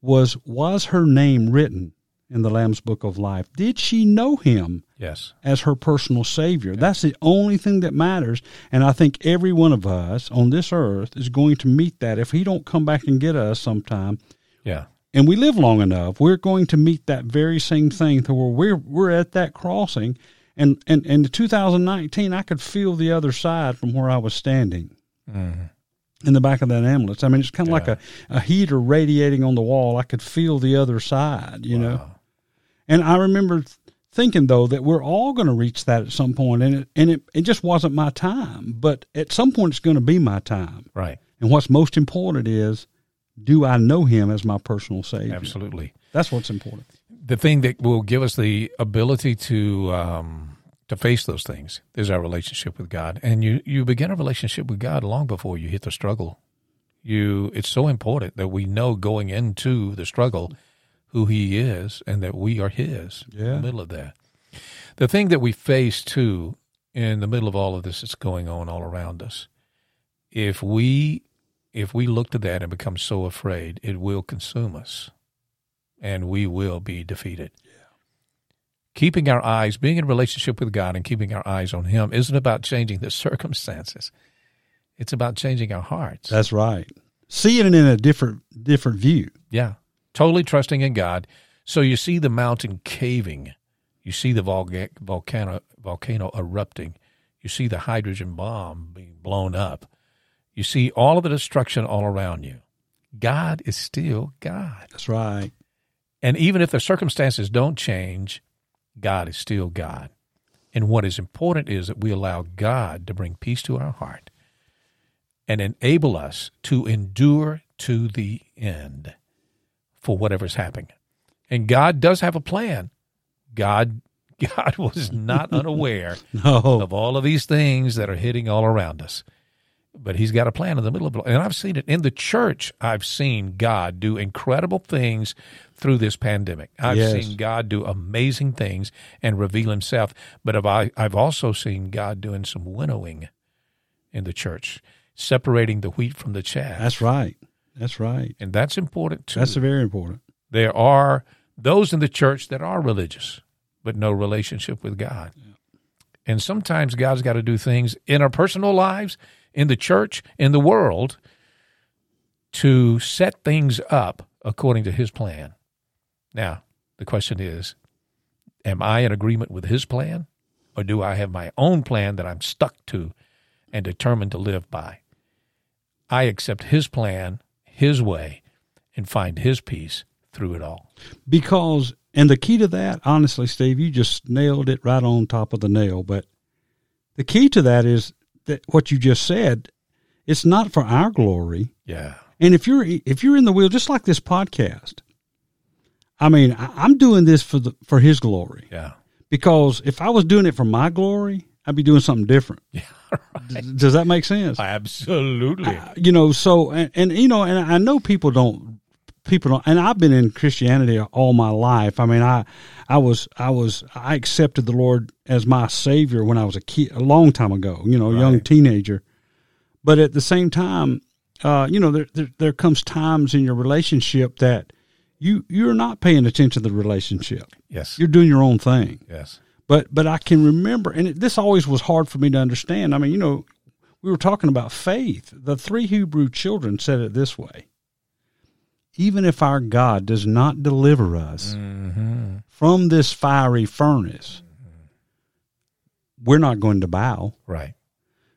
was was her name written in the Lamb's Book of Life? Did she know him Yes. as her personal Savior? That's the only thing that matters. And I think every one of us on this earth is going to meet that. If he don't come back and get us sometime, Yeah. and we live long enough, we're going to meet that very same thing to where we're we're at that crossing. And and in 2019, I could feel the other side from where I was standing mm-hmm. in the back of that ambulance. I mean, it's kind of like a, a heater radiating on the wall. I could feel the other side, you know. And I remember thinking though that we're all going to reach that at some point, and it and it, it just wasn't my time. But at some point, it's going to be my time. Right. And what's most important is, do I know Him as my personal Savior? Absolutely. That's what's important. The thing that will give us the ability to um, to face those things is our relationship with God, and you you begin a relationship with God long before you hit the struggle. You, it's so important that we know going into the struggle who He is, and that we are His in the middle of that. The thing that we face too in the middle of all of this that's going on all around us, if we if we look to that and become so afraid, it will consume us. And we will be defeated. Keeping our eyes, being in relationship with God and keeping our eyes on Him isn't about changing the <laughs> circumstances. It's about changing our hearts. That's right. Seeing it in a different different view. Yeah. Totally trusting in God. So you see the mountain caving. You see the volga- volcano volcano erupting. You see the hydrogen bomb being blown up. You see all of the destruction all around you. God is still God. That's right. And even if the circumstances don't change, God is still God. And what is important is that we allow God to bring peace to our heart and enable us to endure to the end for whatever's happening. And God does have a plan. God <laughs> God was not unaware <laughs> No. of all of these things that are hitting all around us. But he's got a plan in the middle of it. And I've seen it in the church. I've seen God do incredible things through this pandemic. I've Yes. seen God do amazing things and reveal himself. But have I, I've also seen God doing some winnowing in the church, separating the wheat from the chaff. That's right. That's right. and that's important too. That's very important. there are those in the church that are religious, but no relationship with God. And sometimes God's got to do things in our personal lives, in the church, in the world, to set things up according to His plan. Now, the question is Am I in agreement with His plan, or do I have my own plan that I'm stuck to and determined to live by? I accept His plan, His way, and find His peace through it all. Because, and the key to that, honestly, Steve, you just nailed it right on top of the nail. But the key to that is that what you just said, it's not for our glory. Yeah. And if you're if you're in the wheel, just like this podcast, I mean, I- I'm doing this for the for His glory. Yeah. Because if I was doing it for my glory, I'd be doing something different. Yeah. <laughs> D- Does that make sense? Absolutely. you know so and, and you know and i know people don't people don't and i've been in christianity all my life i mean i i was i was i accepted the lord as my savior when i was a kid a long time ago you know a young teenager but at the same time uh you know there, there there comes times in your relationship that you you're not paying attention to the relationship yes. you're doing your own thing Yes. but but I can remember, and it, this always was hard for me to understand. I mean, you know, we were talking about faith. The three Hebrew children said it this way: Even if our God does not deliver us Mm-hmm. from this fiery furnace, we're not going to bow. Right.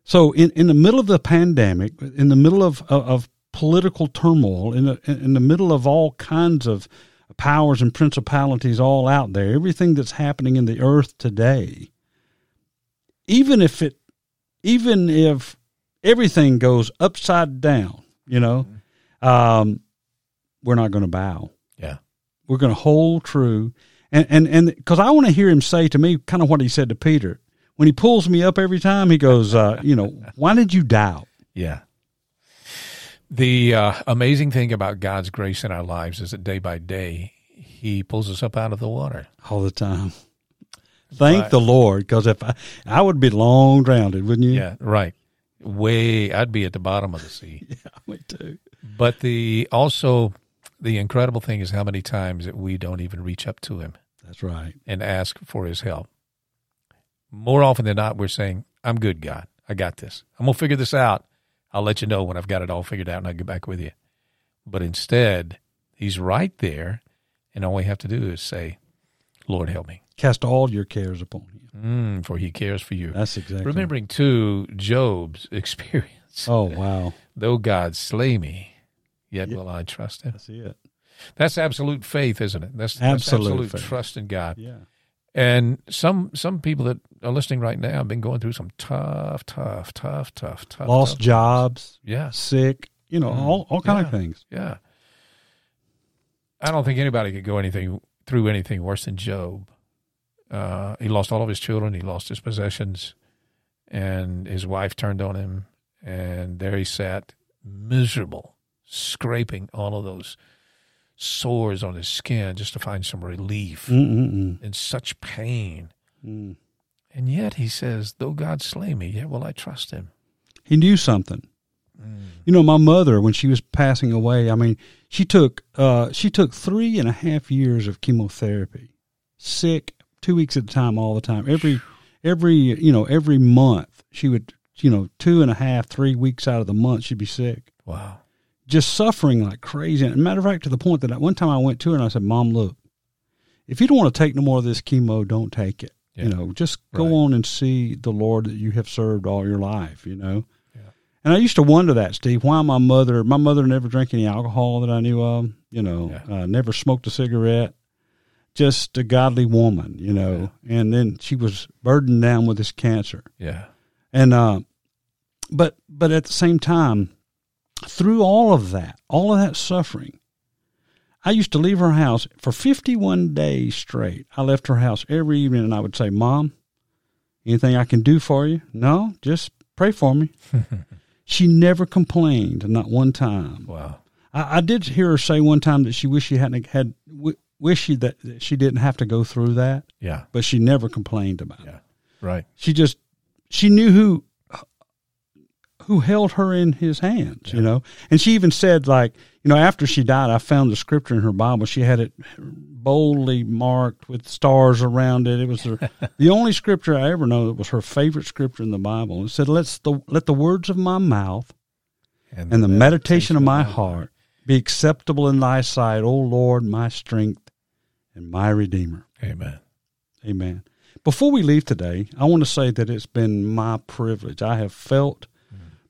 So, in, in the middle of the pandemic, in the middle of of, of political turmoil, in the in the middle of all kinds of powers and principalities all out there, everything that's happening in the earth today, even if it, even if everything goes upside down, you know, um, we're not going to bow. Yeah. We're going to hold true, and and and because I want to hear him say to me, kind of what he said to Peter when he pulls me up every time. He goes, uh, you know, <laughs> why did you doubt? Yeah. The uh, amazing thing about God's grace in our lives is that day by day, He pulls us up out of the water. all the time. Thank Right. the Lord, because if I, I would be long drowned, wouldn't you? Yeah. Right. Way, I'd be at the bottom of the sea. <laughs> yeah, me too. But the also, the incredible thing is how many times that we don't even reach up to Him That's right. and ask for His help. More often than not, we're saying, I'm good, God. I got this. I'm going to figure this out. I'll let you know when I've got it all figured out and I'll get back with you. But instead, He's right there. And all we have to do is say, Lord, help me. Cast all your cares upon Him. Mm, for He cares for you. That's exactly. Remembering, too, Job's <laughs> experience. Oh wow, Though God slay me, yet will I trust Him. that's it. That's absolute faith, isn't it? That's Absolute that's absolute trust in God. Yeah. And some some people that are listening right now have been going through some tough, tough, tough, tough, tough. Lost tough- jobs, Yeah. sick, you know, all all kind Yeah. of things. Yeah. I don't think anybody could go anything through anything worse than Job. Uh, he lost all of his children. He lost his possessions, and his wife turned on him. And there he sat, miserable, scraping all of those sores on his skin just to find some relief Mm-mm-mm. in such pain. Mm. And yet he says, "Though God slay me, yet will I trust Him." He knew something. You know, my mother when she was passing away, I mean, she took uh, she took three and a half years of chemotherapy, sick, two weeks at a time, all the time. Every every you know every month she would you know two and a half, three weeks out of the month she'd be sick, Wow. Just suffering like crazy. And matter of fact, to the point that one time I went to her and I said, "Mom, look, if you don't want to take no more of this chemo, don't take it. Yeah. You know, just go Right. on and see the Lord that you have served all your life. You know." Yeah. And I used to wonder that, Steve, why my mother, my mother never drank any alcohol that I knew of, you know, Yeah. uh, never smoked a cigarette, just a godly woman, you know. And then she was burdened down with this cancer. Yeah. And, uh, but, but at the same time, through all of that, all of that suffering, I used to leave her house for 51 days straight. I left her house every evening and I would say, Mom, anything I can do for you? No, just pray for me. <laughs> she never complained, not one time. Wow. I, I did hear her say one time that she wished she hadn't had, w- wish she that that she didn't have to go through that, Yeah. but she never complained about it. Right. She just, she knew who, who held her in his hands, you know? And she even said, like, you know, after she died, I found the scripture in her Bible. She had it boldly marked with stars around it. It was the, <laughs> the only scripture I ever know that was her favorite scripture in the Bible. It said, Let's the, let the words of my mouth and the meditation of my heart be acceptable in thy sight, O Lord, my strength and my redeemer. Amen. Amen. Before we leave today, I want to say that it's been my privilege. I have felt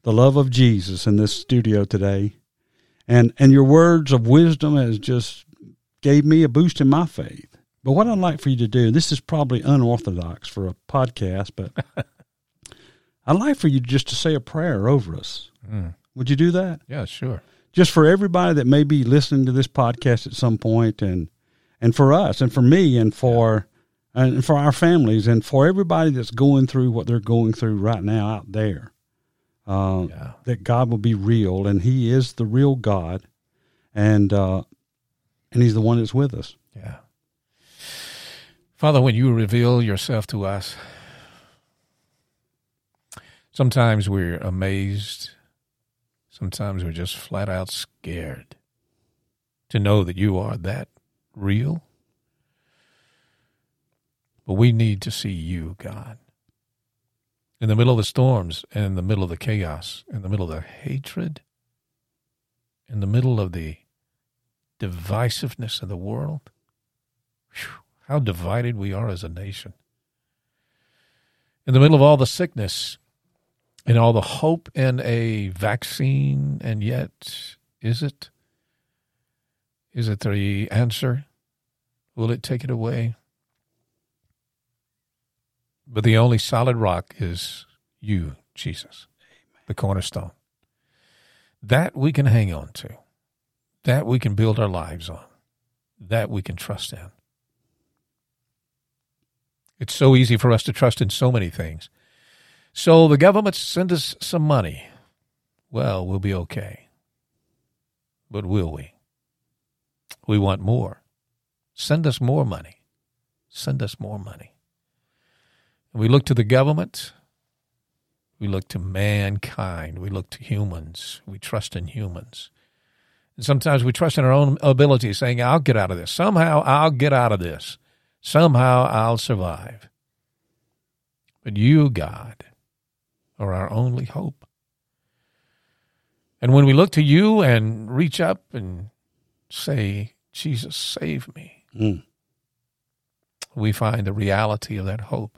the love of Jesus in this studio today. And and your words of wisdom has just gave me a boost in my faith. But what I'd like for you to do, this is probably unorthodox for a podcast, but <laughs> I'd like for you just to say a prayer over us. Mm. Would you do that? Yeah, sure. just for everybody that may be listening to this podcast at some point and and for us and for me and for and for our families and for everybody that's going through what they're going through right now out there uh, Yeah. that God will be real and he is the real God and uh, and he's the one that's with us Yeah. Father, when you reveal yourself to us, sometimes we're amazed. Sometimes we're just flat out scared to know that you are that real. But we need to see you, God. In the middle of the storms, in the middle of the chaos, in the middle of the hatred, in the middle of the divisiveness of the world. Phew, how divided we are as a nation. In the middle of all the sickness and all the hope in a vaccine, and yet, is it? Is it the answer? Will it take it away? But the only solid rock is you, Jesus, the cornerstone. That we can hang on to. That we can build our lives on. That we can trust in. It's so easy for us to trust in so many things. So the government send us some money. Well, we'll be okay. But will we? We want more. Send us more money. Send us more money. We look to the government. We look to mankind. We look to humans. We trust in humans. And sometimes we trust in our own ability, saying, I'll get out of this. Somehow I'll get out of this. Somehow I'll survive. But you, God, are our only hope. And when we look to you and reach up and say, Jesus, save me, Mm. we find the reality of that hope.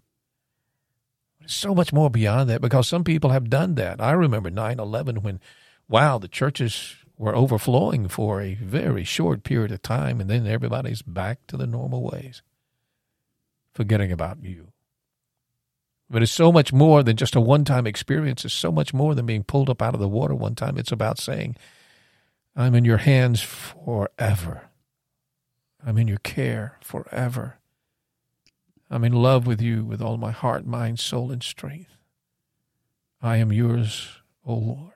So much more beyond that because some people have done that. I remember 9 11 when, wow, the churches were overflowing for a very short period of time, and then everybody's back to the normal ways, forgetting about you. But it's so much more than just a one time experience. It's so much more than being pulled up out of the water one time. It's about saying, I'm in your hands forever. I'm in your care forever. I'm in love with you with all my heart, mind, soul, and strength. I am yours, O Lord.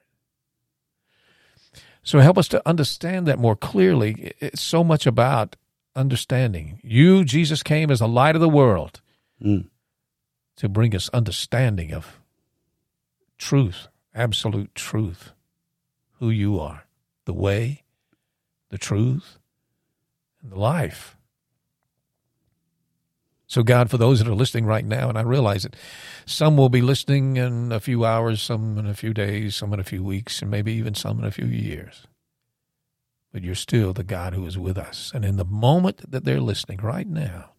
So help us to understand that more clearly. It's so much about understanding. You, Jesus, came as the light of the world Mm. to bring us understanding of truth, absolute truth. who you are the way, the truth, and the life. So, God, for those that are listening right now, and I realize that some will be listening in a few hours, some in a few days, some in a few weeks, and maybe even some in a few years. But you're still the God who is with us. And in the moment that they're listening right now,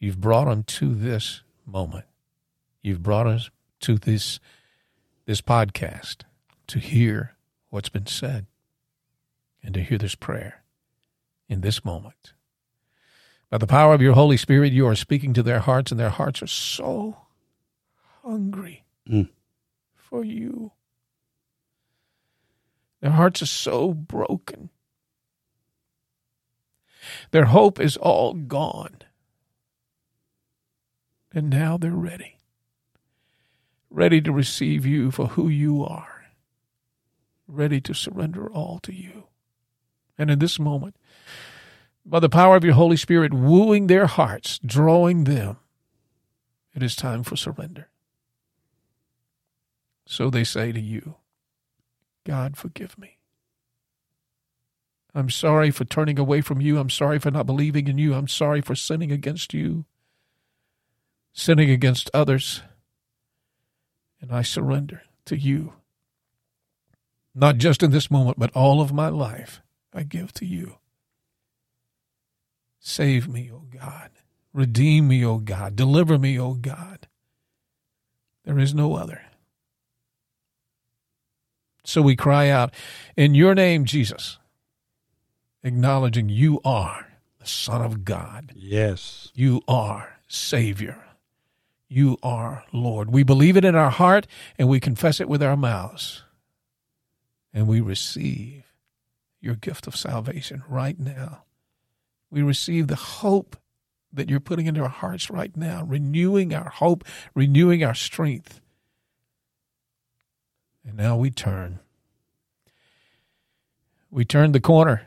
you've brought them to this moment. You've brought us to this, this podcast to hear what's been said and to hear this prayer in this moment. By the power of your Holy Spirit, you are speaking to their hearts, and their hearts are so hungry Mm. for you. Their hearts are so broken. Their hope is all gone. And now they're ready. Ready to receive you for who you are. Ready to surrender all to you. And in this moment, by the power of your Holy Spirit wooing their hearts, drawing them, it is time for surrender. So they say to you, God, forgive me. I'm sorry for turning away from you. I'm sorry for not believing in you. I'm sorry for sinning against you, sinning against others. And I surrender to you. Not just in this moment, but all of my life, I give to you. Save me, O God. Redeem me, O God. Deliver me, O God. There is no other. So we cry out, In your name, Jesus, acknowledging you are the Son of God. Yes. You are Savior. You are Lord. We believe it in our heart and we confess it with our mouths. And we receive your gift of salvation right now. We receive the hope that you're putting into our hearts right now, renewing our hope, renewing our strength. And now we turn. We turn the corner.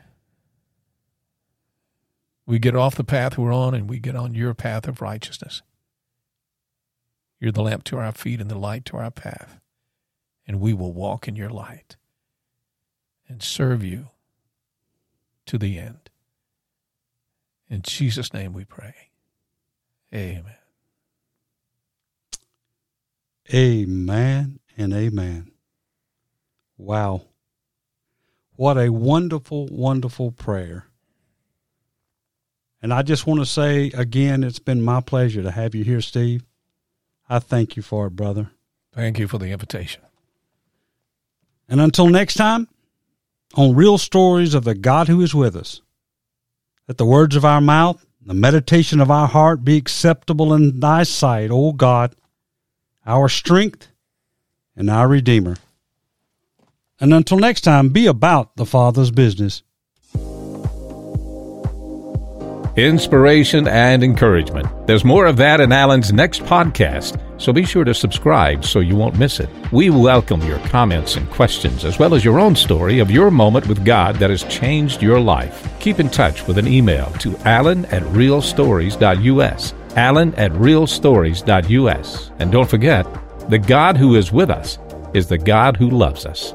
We get off the path we're on and we get on your path of righteousness. You're the lamp to our feet and the light to our path. And we will walk in your light and serve you to the end. In Jesus' name we pray. Amen. Amen and amen. Wow. What a wonderful, wonderful prayer. And I just want to say again, it's been my pleasure to have you here, Steve. I thank you for it, brother. Thank you for the invitation. And until next time, on Real Stories of the God who is with us, that the words of our mouth, the meditation of our heart be acceptable in thy sight, O God, our strength and our Redeemer. And until next time, be about the Father's business. Inspiration and encouragement. There's more of that in Alan's next podcast, so be sure to subscribe so you won't miss it. We welcome your comments and questions, as well as your own story of your moment with God that has changed your life. Keep in touch with an email to alan at realstories.us. Alan at realstories.us. And don't forget, the God who is with us is the God who loves us.